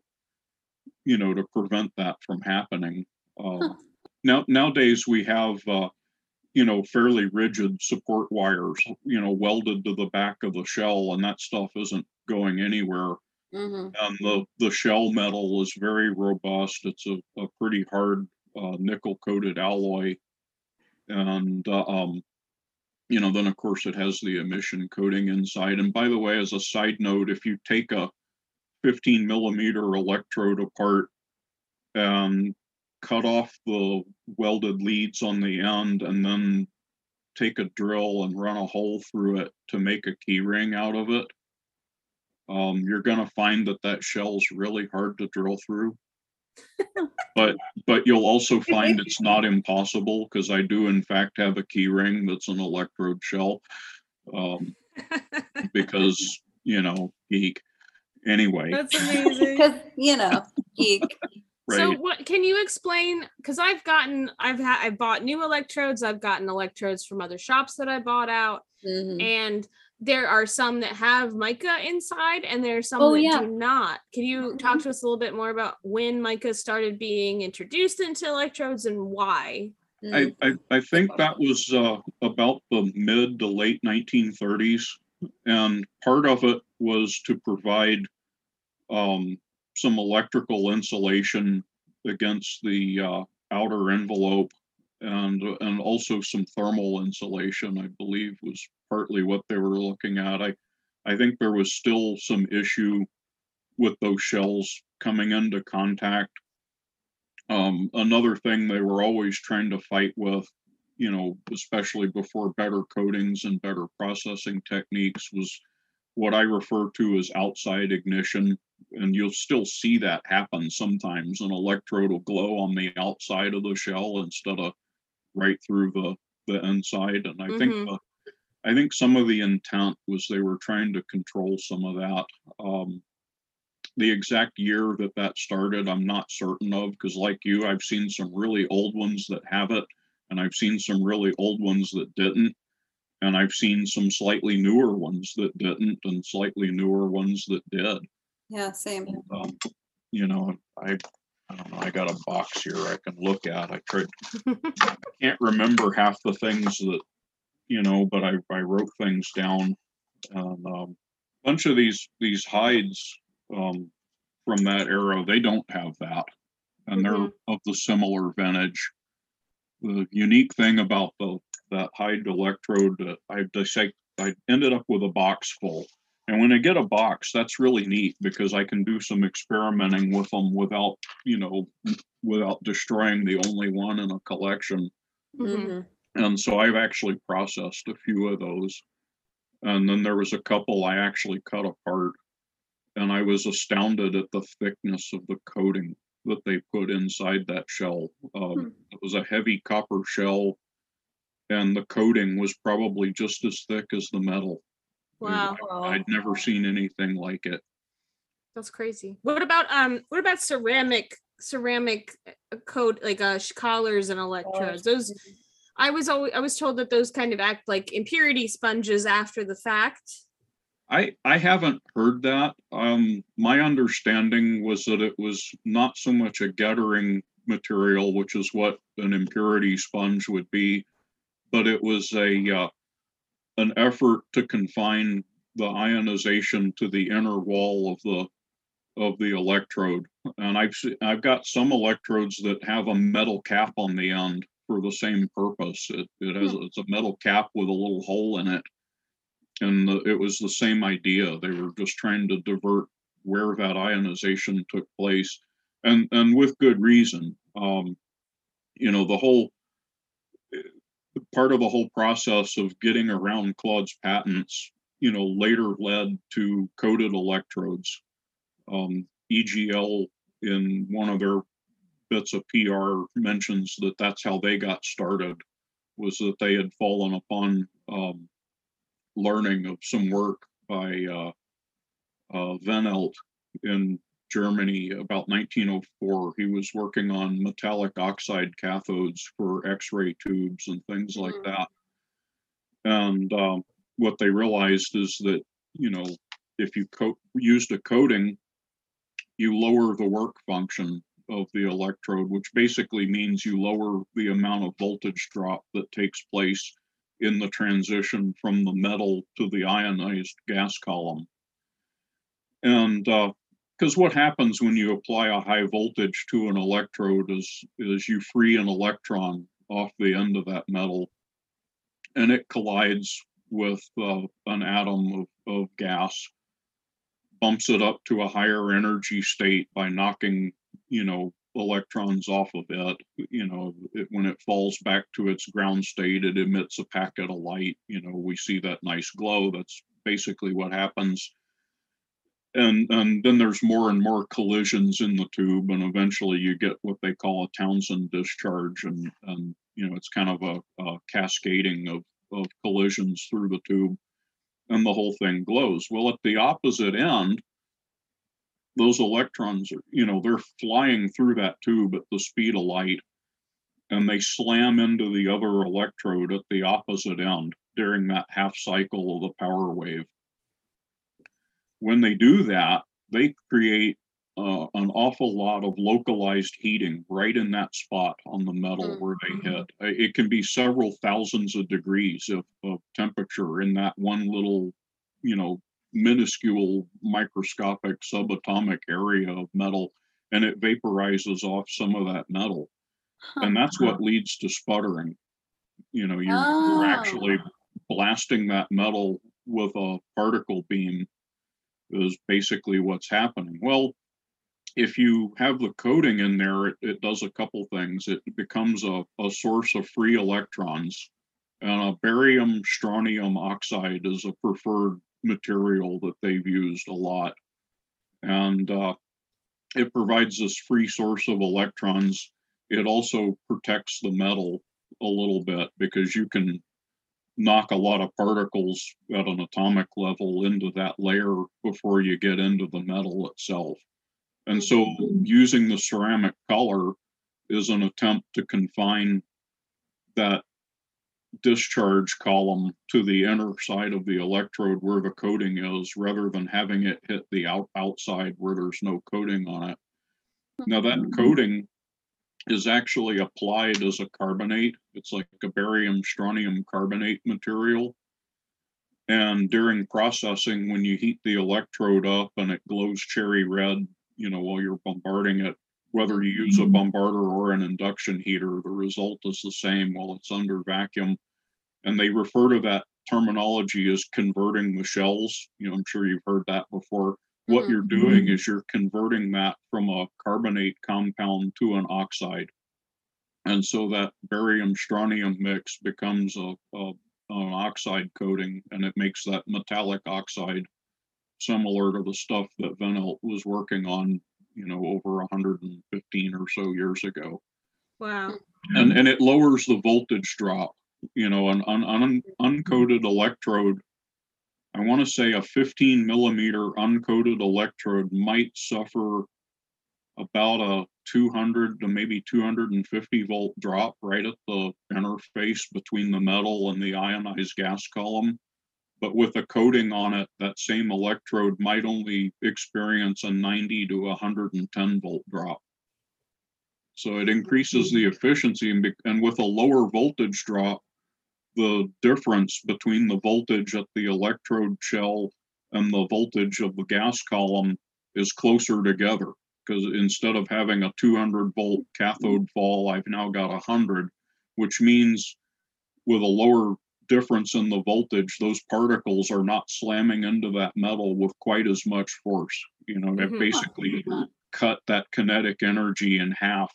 you know, to prevent that from happening. Huh. Um, now nowadays we have, uh, you know, fairly rigid support wires, you know, welded to the back of the shell, and that stuff isn't going anywhere. Mhm. And the the shell metal is very robust. It's a, a pretty hard uh, nickel coated alloy, and uh, um, you know, then of course it has the emission coating inside. And by the way, as a side note, if you take a 15 millimeter electrode apart and cut off the welded leads on the end and then take a drill and run a hole through it to make a key ring out of it um, you're going to find that that shell's really hard to drill through but but you'll also find it's not impossible because i do in fact have a key ring that's an electrode shell um, because you know geek anyway That's amazing. Because you know, geek. So what can you explain? Because I've gotten, I've had, I bought new electrodes. I've gotten electrodes from other shops that I bought out, Mhm. and there are some that have mica inside, and there are some Oh, that yeah. do not. Can you talk to us a little bit more about when mica started being introduced into electrodes and why? Mm. I, I, I think that was uh, about the mid to late 1930s. And part of it was to provide um, some electrical insulation against the uh, outer envelope and, and also some thermal insulation, I believe was partly what they were looking at. I, I think there was still some issue with those shells coming into contact um, another thing they were always trying to fight with, you know, especially before better coatings and better processing techniques, was what I refer to as outside ignition. And you'll still see that happen sometimes. An electrode will glow on the outside of the shell instead of right through the the inside. And I think Mhm. the, I think some of the intent was they were trying to control some of that. Um, the exact year that that started, I'm not certain of, because like you, I've seen some really old ones that have it, and I've seen some really old ones that didn't. And I've seen some slightly newer ones that didn't, and slightly newer ones that did. Yeah, same. Um, you know, I, I don't know, I got a box here I can look at. I tried, I can't remember half the things that, you know, but I, I wrote things down. And, um, a bunch of these, these hides, um, from that era, they don't have that. And they're of the similar vintage. the unique thing about the that hide electrode that I dissect, I ended up with a box full. And when I get a box, that's really neat because I can do some experimenting with them without, you know, without destroying the only one in a collection. Mhm. And so I've actually processed a few of those. And then there was a couple I actually cut apart. And I was astounded at the thickness of the coating that they put inside that shell. Um, it was a heavy copper shell. And the coating was probably just as thick as the metal. Wow, I'd never seen anything like it. that's crazy. What about um? What about ceramic ceramic uh, coat like uh collars and electrodes? Those I was always I was told that those kind of act like impurity sponges after the fact. I I haven't heard that. Um, my understanding was that it was not so much a gettering material, which is what an impurity sponge would be, but it was a uh, an effort to confine the ionization to the inner wall of the of the electrode. And I've I've got some electrodes that have a metal cap on the end for the same purpose. It it has it's a metal cap with a little hole in it and the, it was the same idea. They were just trying to divert where that ionization took place, and and with good reason. Um, you know, the whole part of the whole process of getting around Claude's patents, you know, later led to coated electrodes. Um, EGL in one of their bits of PR mentions that that's how they got started, was that they had fallen upon um, learning of some work by uh, uh, Wehnelt in Germany about 1904. He was working on metallic oxide cathodes for X-ray tubes and things like Mm. that. And um, what they realized is that you know if you co- used a coating, you lower the work function of the electrode, which basically means you lower the amount of voltage drop that takes place in the transition from the metal to the ionized gas column. And because what happens when you apply a high voltage to an electrode is, is you free an electron off the end of that metal and it collides with uh, an atom of, of gas, bumps it up to a higher energy state by knocking, you know, electrons off of it. You know, it, when it falls back to its ground state, it emits a packet of light. You know, we see that nice glow. That's basically what happens. And, and then there's more and more collisions in the tube, and eventually you get what they call a Townsend discharge, and, and you know it's kind of a, a cascading of, of collisions through the tube, and the whole thing glows. Well, at the opposite end, those electrons are, you know, they're flying through that tube at the speed of light and they slam into the other electrode at the opposite end during that half cycle of the power wave. When they do that, they create uh, an awful lot of localized heating right in that spot on the metal where they hit. Uh, It can be several thousands of degrees of, of temperature in that one little, you know, minuscule microscopic subatomic area of metal and it vaporizes off some of that metal. And that's what leads to sputtering. You know you're, you're actually oh. blasting that metal with a particle beam is basically what's happening. Well if you have the coating in there it, it does a couple things. It becomes a, a source of free electrons and a barium strontium oxide is a preferred material that they've used a lot. And uh, it provides this free source of electrons. It also protects the metal a little bit because you can knock a lot of particles at an atomic level into that layer before you get into the metal itself. And so using the ceramic color is an attempt to confine that discharge column to the inner side of the electrode where the coating is rather than having it hit the out, outside where there's no coating on it. Now that mm-hmm. coating is actually applied as a carbonate. It's like a barium strontium carbonate material. And during processing, when you heat the electrode up and it glows cherry red, you know, while you're bombarding it whether you use a bombarder or an induction heater, the result is the same while it's under vacuum. And they refer to that terminology as converting the shells. You know, I'm sure you've heard that before. What Mhm. you're doing is you're converting that from a carbonate compound to an oxide. And so that barium strontium mix becomes a, a an oxide coating and it makes that metallic oxide similar to the stuff that Wehnelt was working on, you know, over 115 or so years ago. Wow. And and it lowers the voltage drop. You know, an, an, un uncoated electrode. I want to say a 15 millimeter uncoated electrode might suffer about a 200 to maybe 250 volt drop right at the interface between the metal and the ionized gas column. But with a coating on it, that same electrode might only experience a 90 to 110 volt drop. So it increases the efficiency and, bec- and with a lower voltage drop, the difference between the voltage at the electrode shell and the voltage of the gas column is closer together. Because instead of having a 200 volt cathode fall, I've now got 100, which means with a lower difference in the voltage, those particles are not slamming into that metal with quite as much force. You know, they've Mhm. basically cut that kinetic energy in half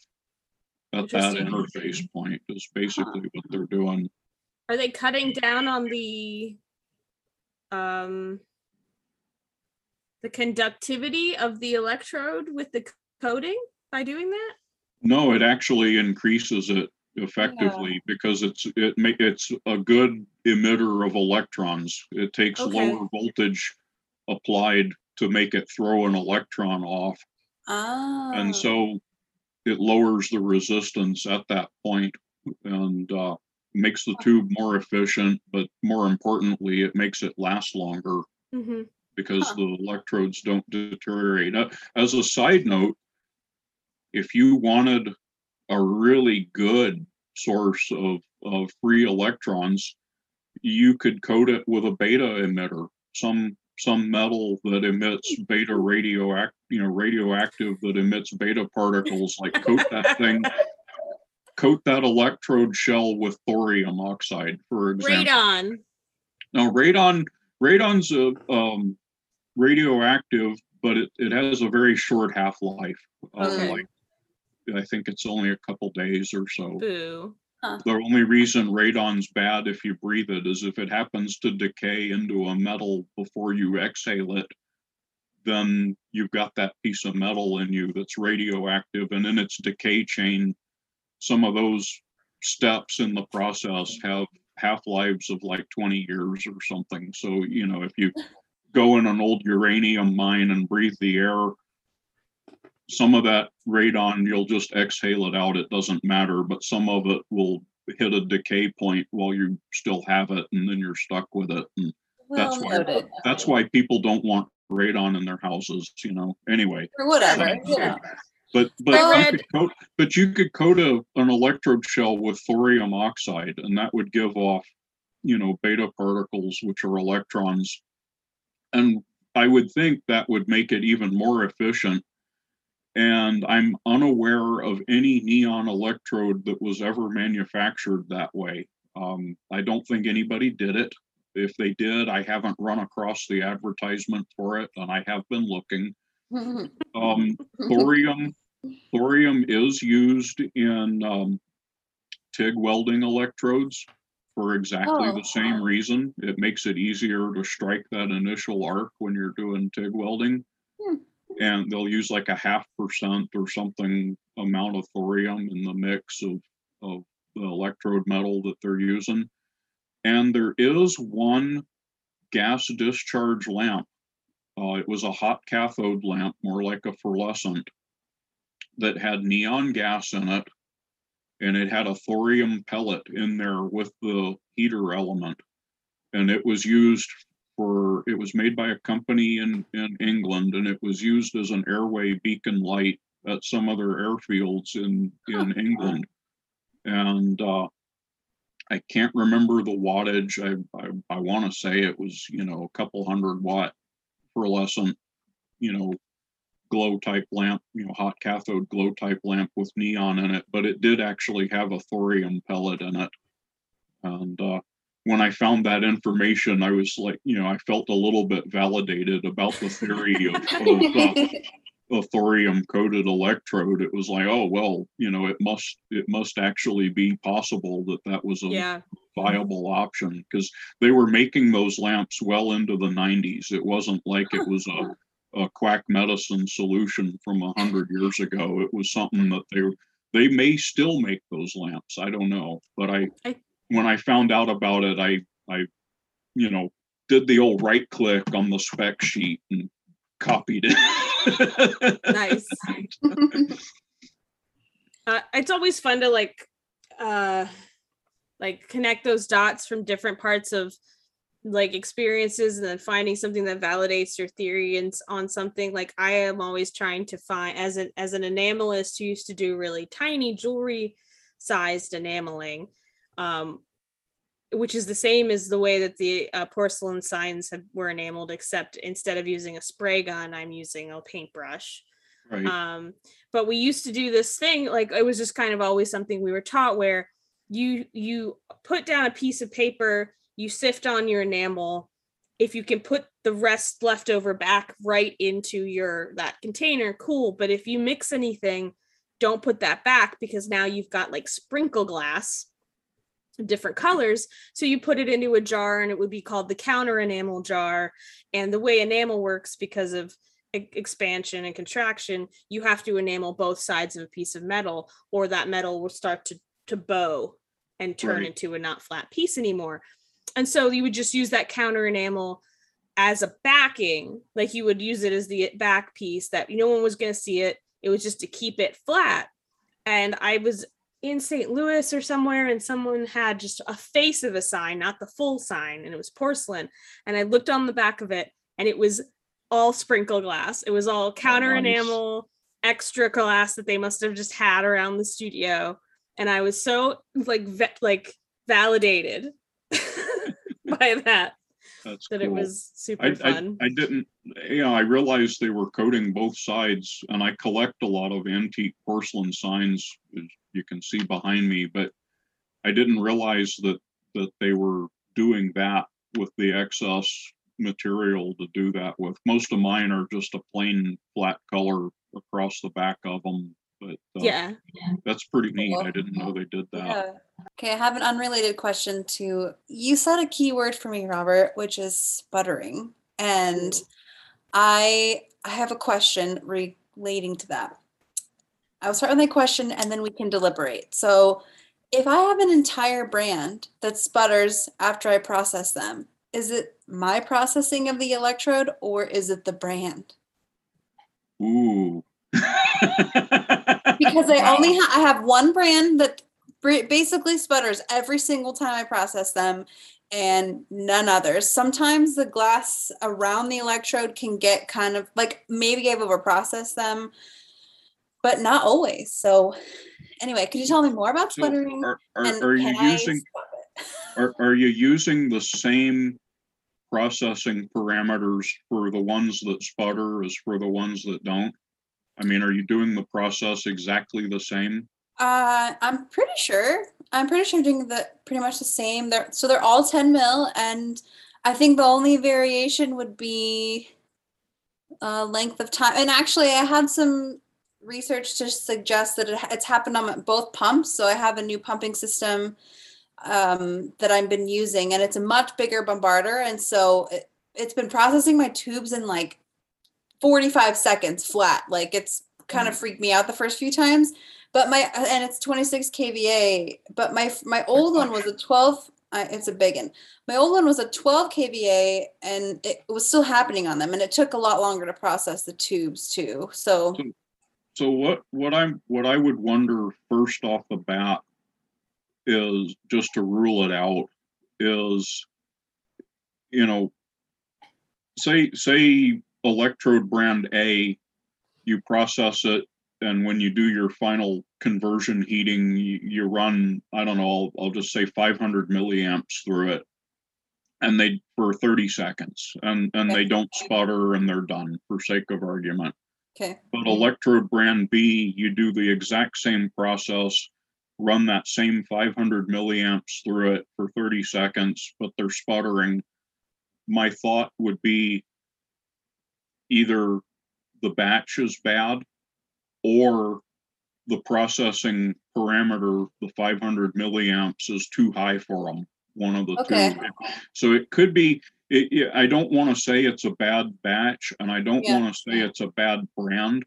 at that interface point is basically what they're doing. Are they cutting down on the um the conductivity of the electrode with the coating by doing that? No, it actually increases it effectively because it's it make it's a good emitter of electrons. It takes Okay. lower voltage applied to make it throw an electron off. Ah. And so it lowers the resistance at that point and uh, makes the tube more efficient, but more importantly, it makes it last longer Mm-hmm. because Huh. the electrodes don't deteriorate. Uh, As a side note, if you wanted a really good source of, of free electrons, you could coat it with a beta emitter, some some metal that emits beta radioact, you know, radioactive that emits beta particles, like coat that thing, coat that electrode shell with thorium oxide, for example. Radon. Now, radon, radon's a, um, radioactive, but it, it has a very short half life. Okay. like, I think it's only a couple days or so. Boo. The only reason radon's bad if you breathe it is if it happens to decay into a metal before you exhale it, then you've got that piece of metal in you that's radioactive, and in its decay chain, some of those steps in the process have half lives of like 20 years or something. So, you know, if you go in an old uranium mine and breathe the air, some of that radon, you'll just exhale it out. It doesn't matter, but some of it will hit a decay point while you still have it, and then you're stuck with it. And well that's why- noted. that's why people don't want radon in their houses, you know. Anyway, Or whatever. Know. but but you could coat but you could coat a, an electrode shell with thorium oxide, and that would give off, you know, beta particles, which are electrons. And I would think that would make it even more efficient. And I'm unaware of any neon electrode that was ever manufactured that way. Um, I don't think anybody did it. If they did, I haven't run across the advertisement for it, and I have been looking. Um, thorium, thorium is used in um, TIG welding electrodes for exactly Oh. the same reason. It makes it easier to strike that initial arc when you're doing TIG welding. And they'll use like a half percent or something amount of thorium in the mix of, of the electrode metal that they're using. And there is one gas discharge lamp uh, it was a hot cathode lamp, more like a fluorescent, that had neon gas in it, and it had a thorium pellet in there with the heater element. And it was used for, it was made by a company in, in England, and it was used as an airway beacon light at some other airfields in, in England. And uh, I can't remember the wattage. I, I, I want to say it was, you know, a couple hundred watt fluorescent, you know, glow type lamp, you know, hot cathode glow type lamp with neon in it, but it did actually have a thorium pellet in it. And uh, when I found that information, I was like, you know, I felt a little bit validated about the theory of, of uh, a thorium coated electrode. It was like, oh well, you know, it must it must actually be possible that that was a Yeah. viable option because they were making those lamps well into the 90s. It wasn't like it was a, a quack medicine solution from a hundred years ago. It was something that they they may still make those lamps. I don't know, but I, I- when I found out about it, I I you know did the old right click on the spec sheet and copied it. Nice. uh, it's always fun to like uh like connect those dots from different parts of like experiences and then finding something that validates your theory and on something like i am always trying to find as an as an enamelist who used to do really tiny jewelry sized enameling um which is the same as the way that the uh, porcelain signs have, were enameled except instead of using a spray gun i'm using a paintbrush. Right. um but we used to do this thing like it was just kind of always something we were taught where you you put down a piece of paper you sift on your enamel. If you can put the rest left over back right into your that container cool. But if you mix anything don't put that back because now you've got like sprinkle glass different colors so you put it into a jar and it would be called the counter enamel jar and the way enamel works because of e- expansion and contraction, you have to enamel both sides of a piece of metal, or that metal will start to to bow and turn Right. into a not flat piece anymore. And so you would just use that counter enamel as a backing, like you would use it as the back piece that no one was going to see it. It was just to keep it flat. And I was in St. Louis or somewhere, and someone had just a face of a sign, not the full sign, and it was porcelain. And I looked on the back of it, and it was all sprinkle glass. It was all oh, counter enamel, extra glass that they must have just had around the studio. And I was so like ve- like validated by that That's that it cool. was super I, I, fun. I didn't, you know, I realized they were coating both sides and I collect a lot of antique porcelain signs, as you can see behind me, but I didn't realize that, that they were doing that with the excess material to do that with. Most of mine are just a plain flat color across the back of them, but uh, yeah. that's pretty neat. I didn't know they did that. Yeah. Okay, I have an unrelated question to you said a key word for me, Robert, which is sputtering. And I I have a question relating to that. I'll start with my question and then we can deliberate. So if I have an entire brand that sputters after I process them, is it my processing of the electrode or is it the brand? Ooh. because I only ha- I have one brand that basically sputters every single time I process them and none others. Sometimes the glass around the electrode can get kind of like maybe I've overprocessed them, but not always. So anyway, could you tell me more about So sputtering? Are, are, and are you using, are, are you using the same processing parameters for the ones that sputter as for the ones that don't? I mean, are you doing the process exactly the same? Uh, I'm pretty sure. I'm pretty sure doing the pretty much the same. They're so they're all 10 mil, and I think the only variation would be uh, length of time. And actually, I had some research to suggest that it, it's happened on both pumps. So I have a new pumping system um, that I've been using, and it's a much bigger bombarder, and so it, it's been processing my tubes in like 45 seconds flat. Like it's kind of freaked me out the first few times but my and it's 26 kVA. But my my old one was a 12. Uh, it's a big one. My old one was a 12 kVA, and it was still happening on them, and it took a lot longer to process the tubes too. So So what, what I'm, what I would wonder first off the bat is just to rule it out is, you know, say, say electrode brand A, you process it and when you do your final conversion heating, you, you run, I don't know, I'll, I'll just say 500 milliamps through it. And they, for 30 seconds and, and they don't sputter and they're done for sake of argument Okay. But electrode brand B, you do the exact same process, run that same 500 milliamps through it for 30 seconds, but they're sputtering. My thought would be either the batch is bad or the processing parameter, the 500 milliamps, is too high for them. One of the Okay. two. So it could be. It, I don't want to say it's a bad batch, and I don't Yeah. want to say it's a bad brand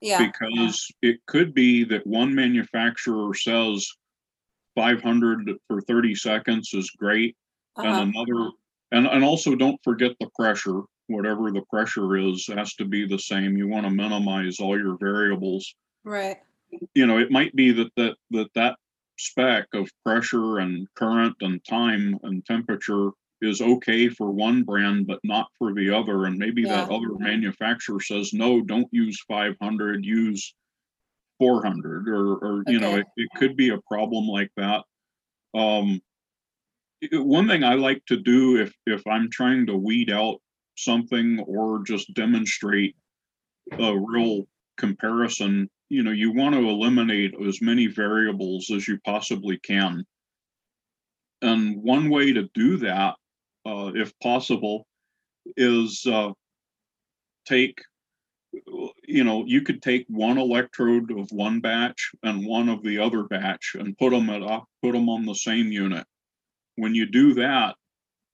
Yeah. because it could be that one manufacturer says 500 for 30 seconds is great Uh-huh. and another and and also don't forget the pressure whatever the pressure is has to be the same. You want to minimize all your variables. Right. you know it might be that that that that spec of pressure and current and time and temperature is okay for one brand but not for the other. And maybe that other manufacturer says no don't use 500 use 400 or or you know it, it could be a problem like that. Um one thing i like to do if if i'm trying to weed out something or just demonstrate a real comparison you know you want to eliminate as many variables as you possibly can. And one way to do that uh, if possible is uh, take you know you could take one electrode of one batch and one of the other batch and put them at put them on the same unit. When you do that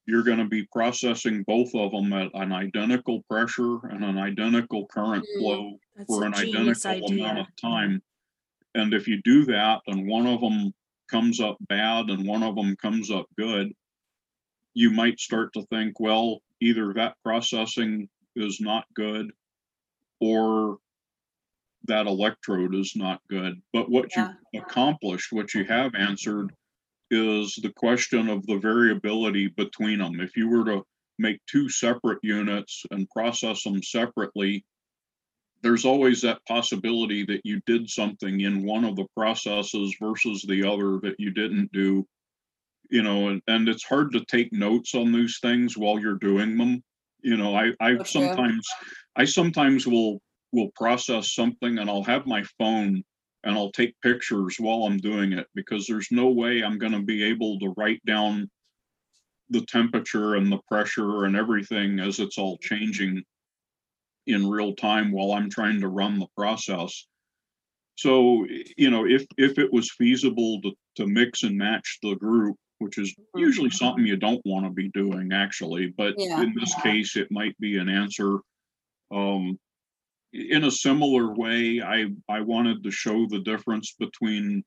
you're going to be processing both of them at an identical pressure and an identical current Mm. flow for an identical amount of time. And if you do that and one of them comes up bad and one of them comes up good, you might start to think, well, either that processing is not good or that electrode is not good. But what Yeah. you accomplished, what you have answered is the question of the variability between them. If you were to make two separate units and process them separately, there's always that possibility that you did something in one of the processes versus the other that you didn't do. You know, and, and it's hard to take notes on these things while you're doing them. You know, I, I Okay. sometimes, I sometimes will, will process something and I'll have my phone and I'll take pictures while I'm doing it because there's no way I'm gonna be able to write down the temperature and the pressure and everything as it's all changing in real time while I'm trying to run the process. So, you know, if, if it was feasible to, to mix and match the group, which is usually something you don't want to be doing actually, but Yeah. in this case, it might be an answer. Um, in a similar way, I, I wanted to show the difference between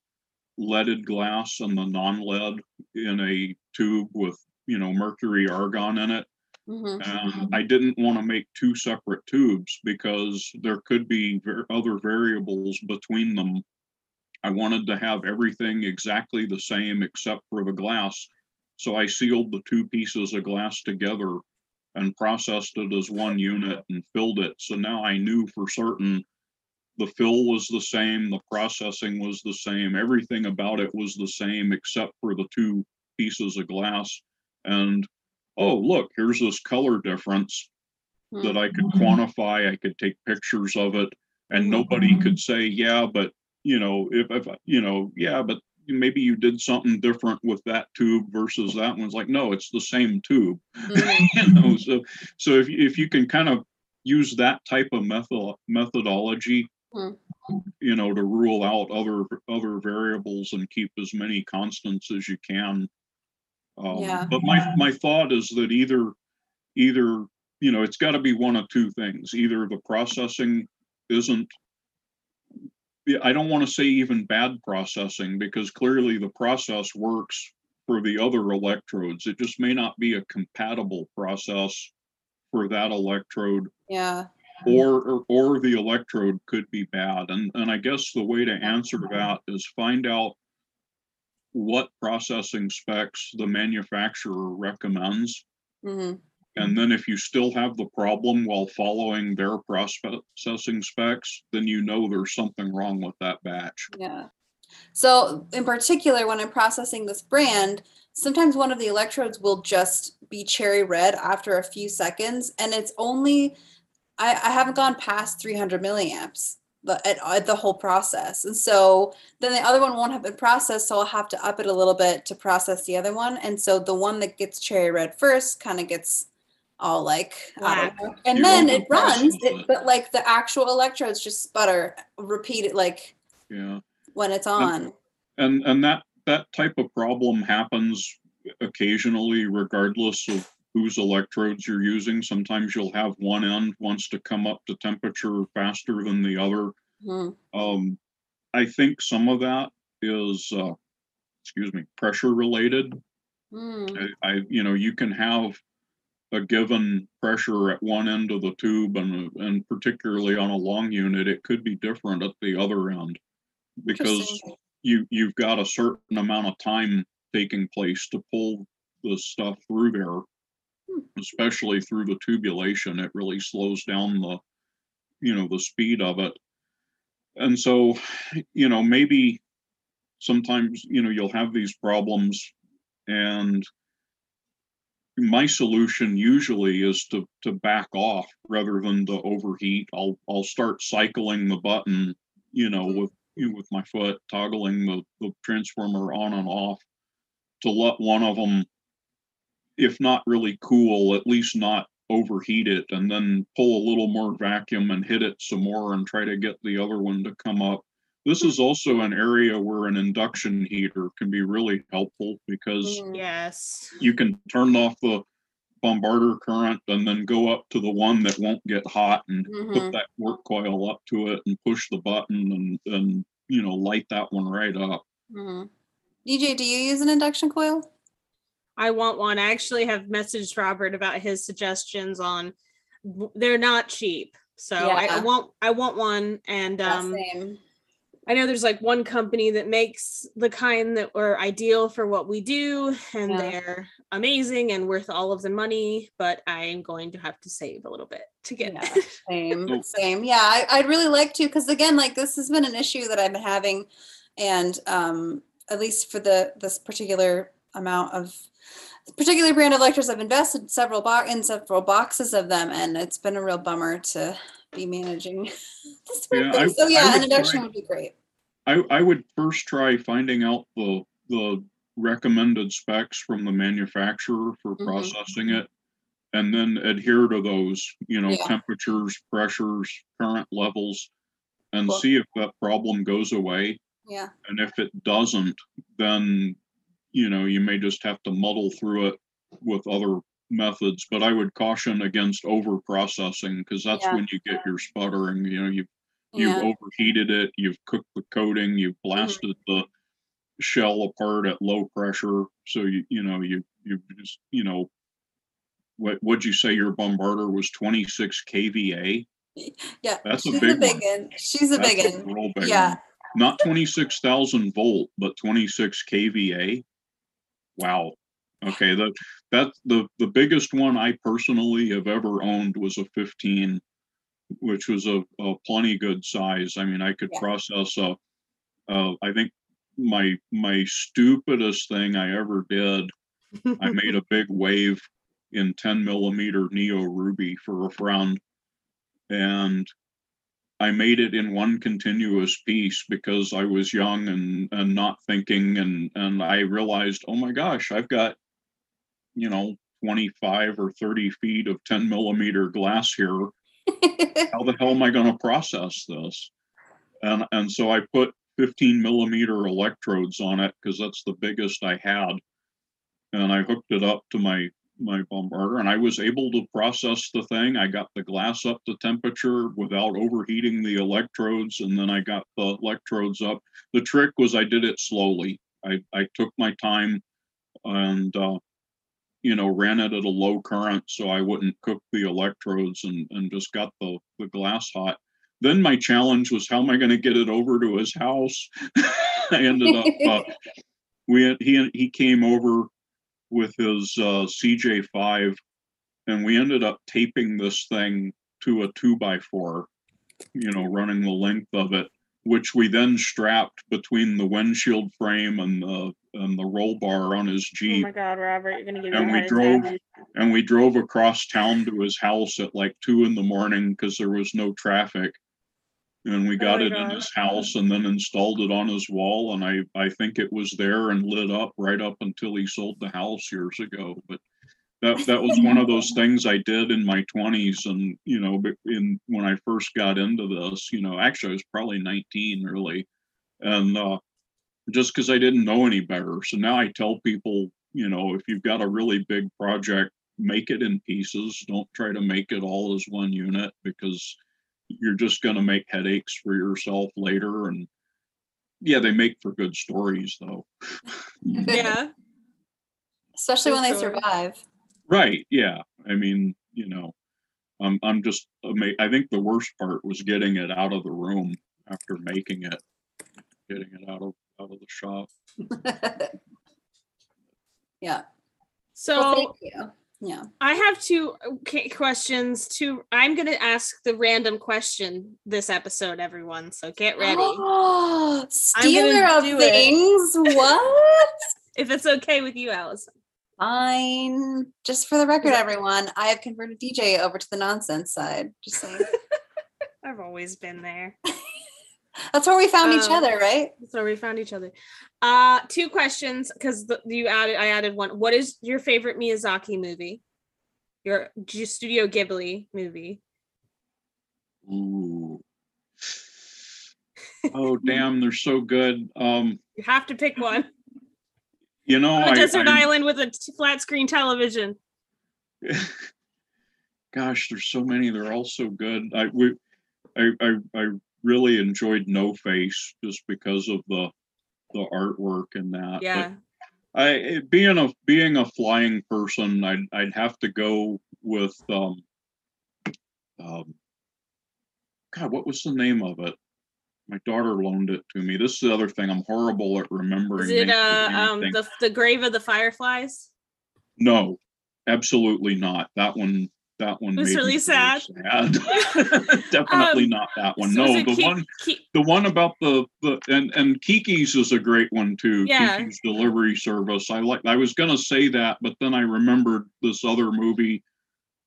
leaded glass and the non-lead in a tube with, you know, mercury argon in it. Mhm. And I didn't want to make two separate tubes because there could be ver- other variables between them. I wanted to have everything exactly the same except for the glass. So I sealed the two pieces of glass together and processed it as one unit and filled it. So now I knew for certain the fill was the same, the processing was the same, everything about it was the same except for the two pieces of glass. And oh, look, here's this color difference Hmm. that I could quantify. I could take pictures of it, and nobody could say, yeah, but you know, if, if you know, yeah, but maybe you did something different with that tube versus that one's like, no, it's the same tube. Mhm. you know, so so if you- if you can kind of use that type of method methodology, Hmm. you know, to rule out other other variables and keep as many constants as you can. Um, Yeah. But my my thought is that either either you know it's got to be one of two things. Either the processing isn't. I don't want to say even bad processing because clearly the process works for the other electrodes. It just may not be a compatible process for that electrode Yeah. or, or or the electrode could be bad and and i guess the way to answer that is find out what processing specs the manufacturer recommends Mhm. And then if you still have the problem while following their processing specs then you know there's something wrong with that batch Yeah. So, in particular, when I'm processing this brand, sometimes one of the electrodes will just be cherry red after a few seconds, and it's only I, I haven't gone past 300 milliamps at, at the whole process. And so then the other one won't have been processed. So I'll have to up it a little bit to process the other one. And so the one that gets cherry red first kind of gets all like, out of Whack. whack. and You then it runs, it. it, but like the actual electrodes just sputter, repeat it like Yeah. when it's on. And, and that, that type of problem happens occasionally regardless of whose electrodes you're using. Sometimes you'll have one end wants to come up to temperature faster than the other. Mhm. Um, I think some of that is, uh, excuse me, pressure related. Mm. I, I, you know, you can have a given pressure at one end of the tube and, and particularly on a long unit, it could be different at the other end. Because you, you've got a certain amount of time taking place to pull the stuff through there. Hmm. Especially through the tubulation, it really slows down the, you know, the speed of it. And so, you know, maybe sometimes, you know, you'll have these problems and my solution usually is to to back off rather than to overheat. I'll I'll start cycling the button, you know, with with my foot, toggling the, the transformer on and off to let one of them, if not really cool, at least not overheat it, and then pull a little more vacuum and hit it some more and try to get the other one to come up. This is also an area where an induction heater can be really helpful because Mm. Yes. you can turn off the bombarder current and then go up to the one that won't get hot and Mhm. put that work coil up to it and push the button and and you know light that one right up. Mhm. DJ, do you use an induction coil? I want one. I actually have messaged Robert about his suggestions on they're not cheap. So I, I want I want one and Yeah, um same. I know there's like one company that makes the kind that were ideal for what we do, and Yeah. they're amazing and worth all of the money, but I am going to have to save a little bit to get Yeah. it. Same, same. Yeah, I, I'd really like to because again, like this has been an issue that I've been having, and um, at least for the this particular amount of particular brand of electors, I've invested several bo- in several boxes of them, and it's been a real bummer to be managing this Yeah, thing. I- So yeah, an induction try- would be great. I I would first try finding out the the recommended specs from the manufacturer for Mhm. processing it and then adhere to those, you know, Yeah. temperatures, pressures, current levels and Well- see if that problem goes away. Yeah. And if it doesn't, then, you know, you may just have to muddle through it with other methods. But I would caution against over processing because that's Yeah. when you get your sputtering. You know, you've you've Yeah. Mm-hmm. overheated it, you've cooked the coating, you've blasted the shell apart at low pressure. So you you know, you you just, you know, what what'd you say your bombarder was 26 kVA? Yeah. That's a big a big one. one. She's a That's big a one. big Yeah. one. Not 26,000 volt, but 26 kVA. Wow. Okay, that that's the the biggest one I personally have ever owned was a 15, which was a, a plenty good size. I mean, I could Yeah. process a, uh, I think my my stupidest thing I ever did, I made a big wave in 10 millimeter Neo Ruby for a friend, and I made it in one continuous piece because I was young and and not thinking and and I realized, oh my gosh, I've got, you know, 25 or 30 feet of 10 millimeter glass here. How the hell am I going to process this? And and so I put 15 millimeter electrodes on it because that's the biggest I had. And I hooked it up to my my bombarder and I was able to process the thing. I got the glass up to temperature without overheating the electrodes and then I got the electrodes up. The trick was I did it slowly. I, I took my time and uh, you know ran it at a low current so I wouldn't cook the electrodes and, and just got the, the glass hot. Then my challenge was how am I going to get it over to his house? I ended up uh, we had, he he came over with his uh, CJ5, and we ended up taping this thing to a two by four, you know, running the length of it which we then strapped between the windshield frame and the and the roll bar on his oh jeep. Oh my God, Robert, you're gonna give And we drove- and we drove across town to his house at like two in the morning because there was no traffic. And we oh got my it in his house and then installed it on his wall. And I, I think it was there and lit up right up until he sold the house years ago. But that, that was one of those things I did in my twenties. And, you know, in, when I first got into this, you know, actually I was probably nineteen really. And, uh, just because I didn't know any better. So now I tell people, you know, if you've got a really big project, make it in pieces. Don't try to make it all as one unit because you're just going to make headaches for yourself later. And yeah, they make for good stories though. Yeah. Especially when they survive. Right. Yeah. I mean, you know, I'm, I'm just, ama- I think the worst part was getting it out of the room after making it, getting it out of, out of the shop. yeah. So Well, thank you. Yeah. I have two okay, questions. Two. I'm gonna ask the random question this episode, everyone. So get ready. Oh, stealer of do it. things. What? if it's okay with you, Allison. Fine. Just for the record, that- everyone, I have converted DJ over to the nonsense side. Just saying. I've always been there. That's where we found each Um, other, right? That's where we found each other. Uh, two questions because you added. I added one. What is your favorite Miyazaki movie? Your G- Studio Ghibli movie. Ooh. Oh, damn. They're so good. Um, You have to pick one. You know, On a I, desert I'm- island with a t- flat screen television. gosh, there's so many. They're all so good. I we, I, I, I really enjoyed No Face just because of the the artwork and that. Yeah. But I being a being a flying person, I'd I'd have to go with um um God, what was the name of it? My daughter loaned it to me. This is the other thing. I'm horrible at remembering. Is it uh um the the grave of the fireflies? No, absolutely not. That one. That one It was really sad. sad. Definitely Um, not that one. So no, the Ki- one, Ki- the one about the the and and Kiki's is a great one too. Yeah. Kiki's delivery service. I like. I was gonna say that, but then I remembered this other movie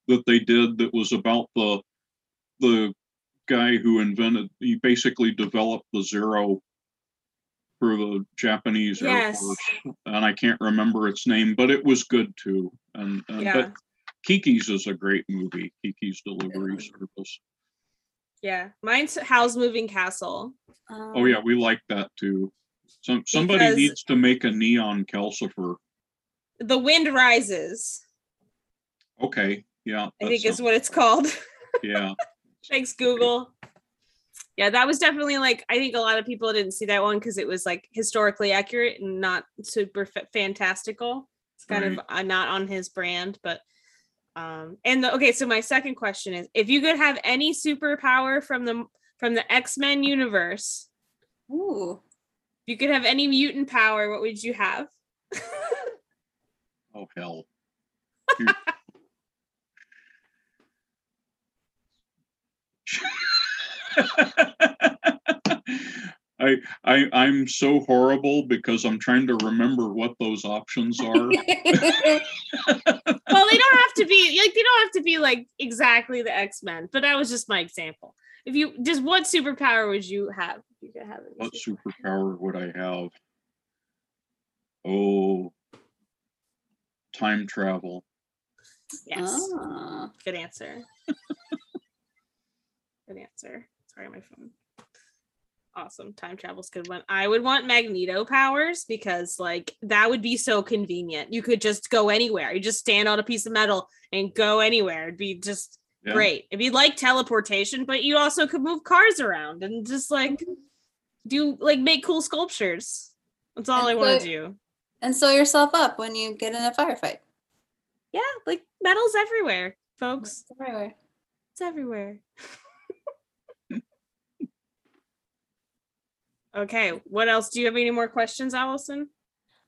that they did that was about the the guy who invented. He basically developed the zero for the Japanese Air Force, and I can't remember its name, but it was good too. And, and Yeah. but Kiki's is a great movie. Kiki's Delivery Service. yeah. Mine's Howl's Moving Castle. Oh yeah, um, we like that too. Some somebody needs to make a neon calcifer. The Wind Rises, Okay, yeah. I think is what it's called. yeah. Thanks, Google. Yeah, that was definitely like I think a lot of people didn't see that one because it was like historically accurate and not super fa- fantastical. It's kind of uh, not on his brand, but um and the okay, so my second question is if you could have any superpower from the from the X-Men universe, Ooh. if you could have any mutant power, what would you have? Oh hell. I I I'm so horrible because I'm trying to remember what those options are. well, they don't have to be like they don't have to be like exactly the X-Men, but that was just my example. If you just what superpower would you have? If you could have any what superpower would I have? Oh, time travel. Yes. Ah. Good answer. Good answer. Sorry, my phone. Awesome. Time travel's a good one. I would want Magneto powers because like that would be so convenient. You could just go anywhere. You just stand on a piece of metal and go anywhere. It'd be just Yeah. great. It'd be like teleportation, but you also could move cars around and just like mhm. do like make cool sculptures. That's all And I want to do. and sew yourself up when you get in a firefight. Yeah, like metal's everywhere, folks. It's everywhere. It's everywhere. okay, what else? Do you have any more questions, Allison?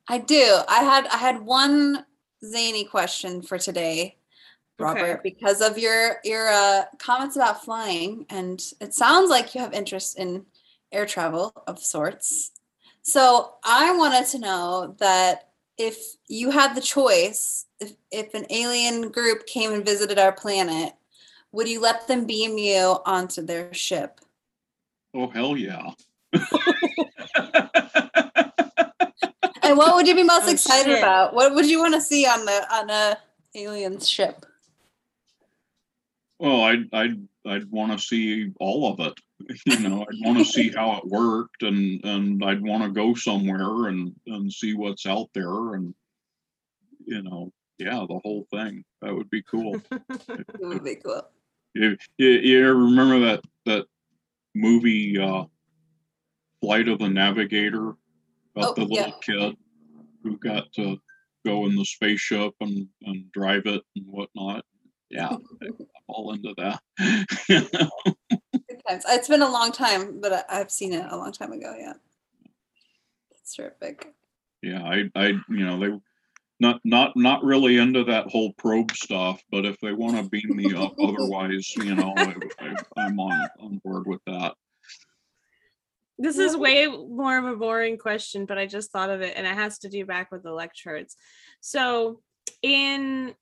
I do. I had I had one zany question for today, Robert, Okay. because of your your uh, comments about flying, and it sounds like you have interest in air travel of sorts. So I wanted to know that if you had the choice, if, if an alien group came and visited our planet, would you let them beam you onto their ship? Oh, hell yeah. And what would you be most Oh, excited shit. about? What would you want to see on the on a alien's ship? Well, I'd, I'd, I'd want to see all of it. You know, I'd want to see how it worked and, and I'd want to go somewhere and, and see what's out there and, you know, yeah, the whole thing. That would be cool. It would be cool. You, you, you remember that, that movie, uh, Flight of the Navigator? About Oh, the little kid who got to go in the spaceship and, and drive it and whatnot. Yeah, I'm all into that. It's been a long time, but I, I've seen it a long time ago. Yeah, it's terrific. yeah, I, I, you know, they not, not, not really into that whole probe stuff, but if they want to beam me up, otherwise, you know, I, I, I'm on, on board with that. This is way more of a boring question, but I just thought of it and it has to do back with electrodes. So in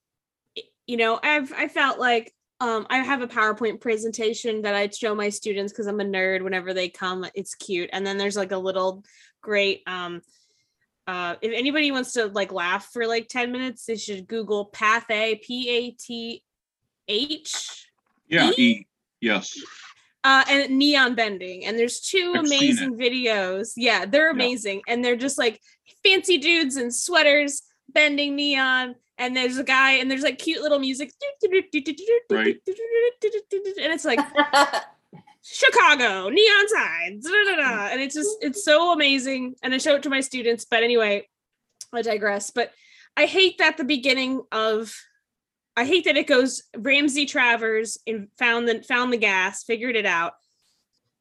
you know, I've I felt like um I have a PowerPoint presentation that I show my students because I'm a nerd whenever they come. It's cute. And then there's like a little great um uh if anybody wants to like laugh for like 10 minutes, they should Google Pathé P A T H Yeah, E? E, yes, uh and neon bending and there's 2 I've amazing videos. Yeah they're Yeah. amazing and they're just like fancy dudes in sweaters bending neon and there's a guy and there's like cute little music. Right. and it's like chicago neon signs and it's just it's so amazing and i show it to my students but anyway i digress. But i hate that the beginning of I hate that it goes Ramsay Travers and found the found the gas, figured it out.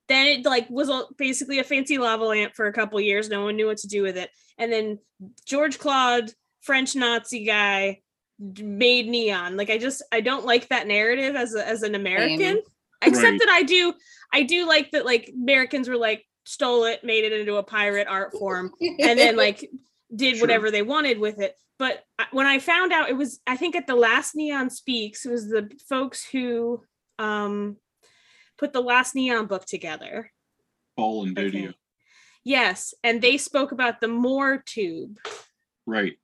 Then it like was a, basically a fancy lava lamp for a couple years. No one knew what to do with it. And then George Claude, French Nazi guy, made neon. Like I just I don't like that narrative as a, as an American. Except Right. that I do I do like that like Americans were like stole it, made it into a pirate art form and then like did Sure. whatever they wanted with it. But when I found out, it was I think at the last Neon Speaks, it was the folks who um put the last Neon book together. Paul and Didier. Yes, and they spoke about the Moore tube. right.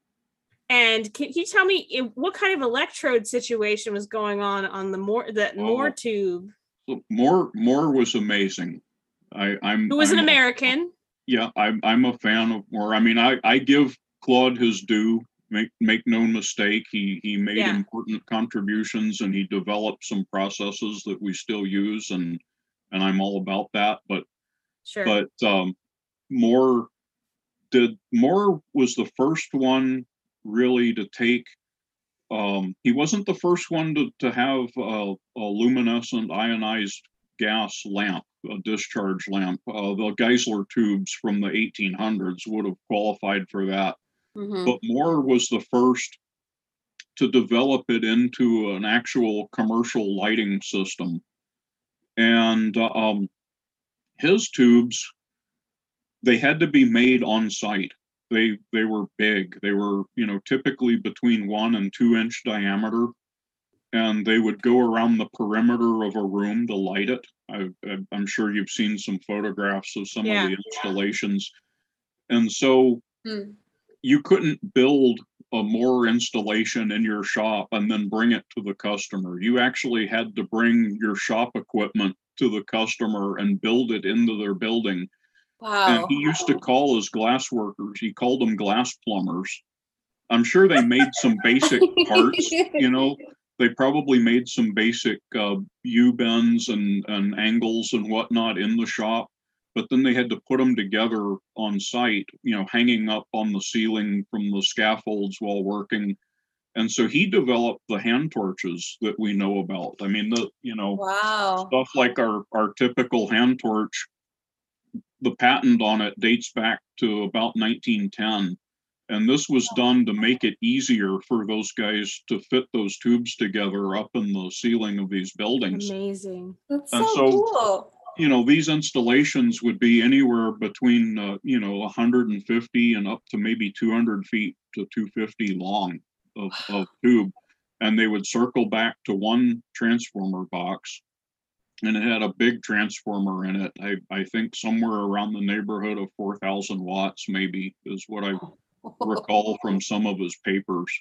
And can, you tell me what kind of electrode situation was going on on the Moore that Moore Oh. tube? Moore, Moore was amazing. I, I'm. Who was an I'm a- American? Yeah, I'm I'm a fan of Moore. I mean, I I give Claude his due. Make make no mistake, he he made Yeah. important contributions and he developed some processes that we still use and and I'm all about that. But Sure. but um, Moore did Moore was the first one really to take. Um, he wasn't the first one to to have a, a luminescent ionized gas lamp, a discharge lamp. Uh, the Geissler tubes from the 1800s would have qualified for that. Mhm. But Moore was the first to develop it into an actual commercial lighting system. And um, his tubes, they had to be made on site. They they were big. They were you know typically between one and two inch diameter, and they would go around the perimeter of a room to light it. I, I'm sure you've seen some photographs of some Yeah. of the installations, and so Hmm. you couldn't build a Moore installation in your shop and then bring it to the customer. You actually had to bring your shop equipment to the customer and build it into their building. Wow. And he used to call his glass workers, he called them glass plumbers. I'm sure they made some basic parts, you know, they probably made some basic uh, U bends and, and angles and whatnot in the shop, but then they had to put them together on site, you know, hanging up on the ceiling from the scaffolds while working. And so he developed the hand torches that we know about. I mean, the you know Wow. stuff like our our typical hand torch. The patent on it dates back to about 1910. And this was done to make it easier for those guys to fit those tubes together up in the ceiling of these buildings. Amazing. That's And so, so- cool. you know, these installations would be anywhere between, uh, you know, hundred and fifty and up to maybe two hundred feet to two fifty long of, of tube. And they would circle back to one transformer box. And it had a big transformer in it. I, I think somewhere around the neighborhood of four thousand watts maybe is what I recall from some of his papers.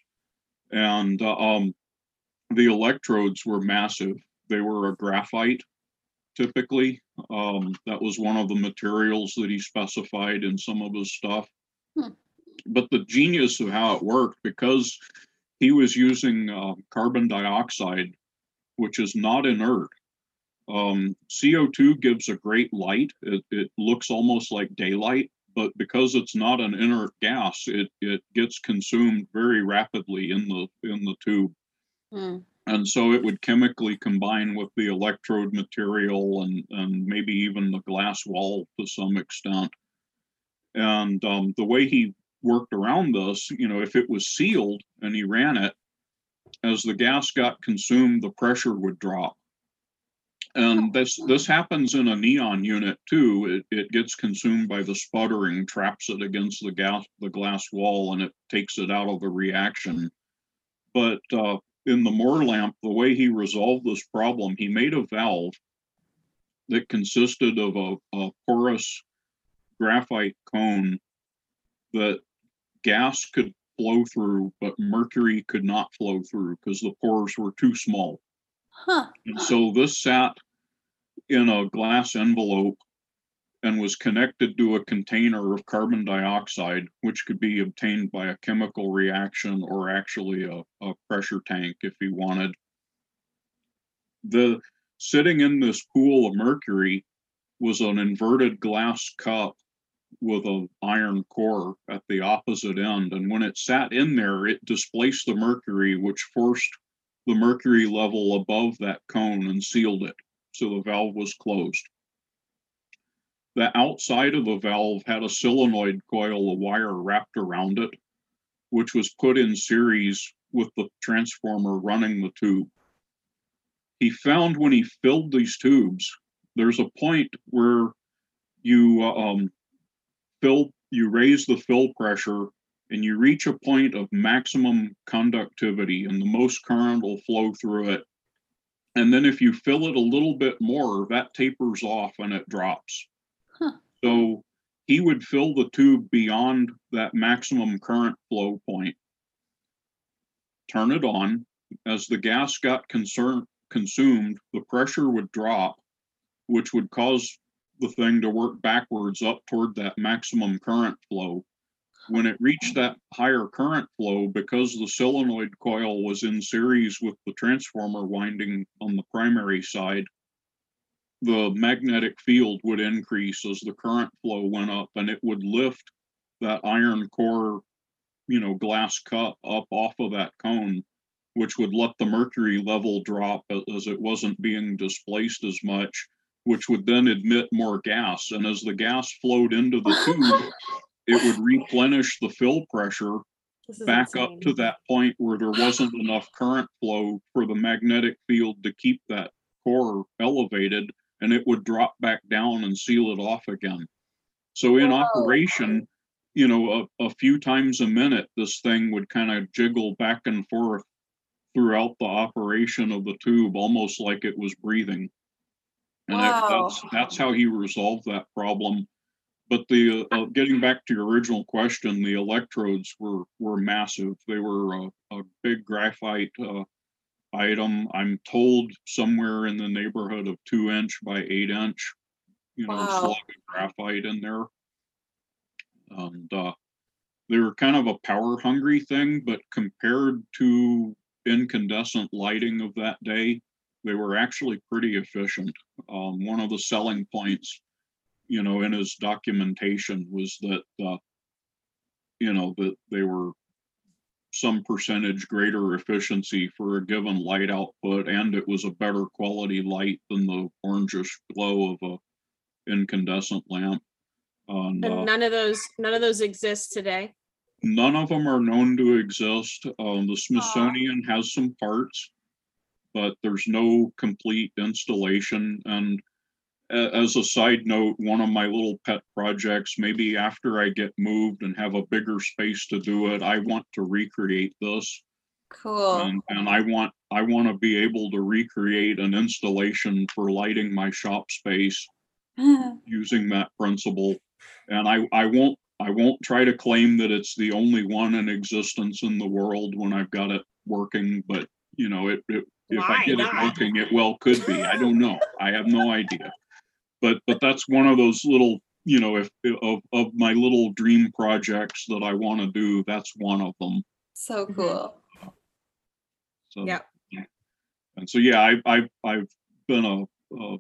And uh, um, the electrodes were massive. They were a graphite typically. Um, that was one of the materials that he specified in some of his stuff. Hmm. But the genius of how it worked, because he was using uh, carbon dioxide, which is not inert. Um, CO2 gives a great light. It, it looks almost like daylight, but because it's not an inert gas, it, it gets consumed very rapidly in the in the tube. Hmm. And so it would chemically combine with the electrode material and, and maybe even the glass wall to some extent. And um, the way he worked around this, you know, if it was sealed and he ran it, as the gas got consumed, the pressure would drop. And this this happens in a neon unit too. It, it gets consumed by the sputtering, traps it against the gas the glass wall, and it takes it out of the reaction. But uh, in the Moore lamp, the way he resolved this problem, he made a valve that consisted of a, a porous graphite cone that gas could flow through, but mercury could not flow through because the pores were too small. Huh. And so this sat in a glass envelope and was connected to a container of carbon dioxide, which could be obtained by a chemical reaction or actually a, a pressure tank if he wanted. The sitting in this pool of mercury was an inverted glass cup with an iron core at the opposite end. And when it sat in there, it displaced the mercury, which forced the mercury level above that cone and sealed it. So the valve was closed. The outside of the valve had a solenoid coil of wire wrapped around it, which was put in series with the transformer running the tube. He found when he filled these tubes, there's a point where you uh, um, fill, you raise the fill pressure and you reach a point of maximum conductivity and the most current will flow through it. And then if you fill it a little bit more, that tapers off and it drops. Huh. So he would fill the tube beyond that maximum current flow point, turn it on. As the gas got concerned, consumed, the pressure would drop, which would cause the thing to work backwards up toward that maximum current flow. When it reached that higher current flow, because the solenoid coil was in series with the transformer winding on the primary side, the magnetic field would increase as the current flow went up and it would lift that iron core, you know, glass cup up off of that cone, which would let the mercury level drop as it wasn't being displaced as much, which would then admit more gas. And as the gas flowed into the tube, it would replenish the fill pressure back up to that point where there wasn't enough current flow for the magnetic field to keep that core elevated and it would drop back down and seal it off again. So in Whoa. operation, you know, a, a few times a minute, this thing would kind of jiggle back and forth throughout the operation of the tube, almost like it was breathing. And that- that's, that's how he resolved that problem. But the, uh, getting back to your original question, the electrodes were, were massive. They were a, a big graphite, uh, item. I'm told somewhere in the neighborhood of two inch by eight inch, you know, Wow. slug of graphite in there. And, uh, they were kind of a power hungry thing, but compared to incandescent lighting of that day, they were actually pretty efficient. Um, one of the selling points, you know, in his documentation was that, uh, you know, that they were some percentage greater efficiency for a given light output, and it was a better quality light than the orangish glow of a incandescent lamp. And, uh, And none of those, none of those exist today. None of them are known to exist. Um, the Smithsonian has some parts, but there's no complete installation. And a- as a side note, one of my little pet projects, maybe after I get moved and have a bigger space to do it, I want to recreate this. Cool. And, and I want, I want to be able to recreate an installation for lighting my shop space using that principle. And I, I won't, I won't try to claim that it's the only one in existence in the world when I've got it working, but you know, it, it, if I get not? it working, it well could be. I don't know. I have no idea. But, but that's one of those little, you know, if, of, of my little dream projects that I want to do, that's one of them. so Mhm. cool. So. Yep. And so, yeah, I, I, I've been a, a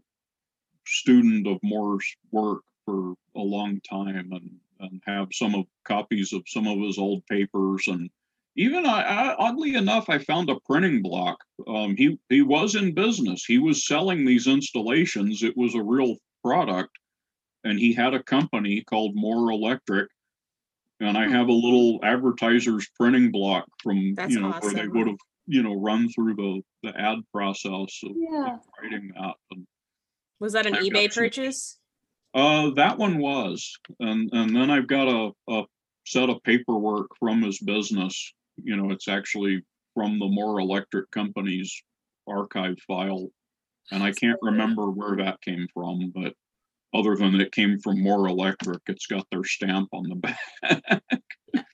student of Moore's work for a long time and, and have some of copies of some of his old papers and even I, I oddly enough, I found a printing block. Um, he, he was in business. He was selling these installations. It was a real product. And he had a company called Moore Electric. And I Hmm. have a little advertiser's printing block from, That's you know, where they would have, you know, run through the, the ad process of, of writing that. And Was that an I've got eBay some- purchase? uh, that one was, and and then I've got a a set of paperwork from his business. You know, it's actually from the Moore Electric Company's archive file, and I can't remember where that came from, but other than it came from Moore Electric, it's got their stamp on the back.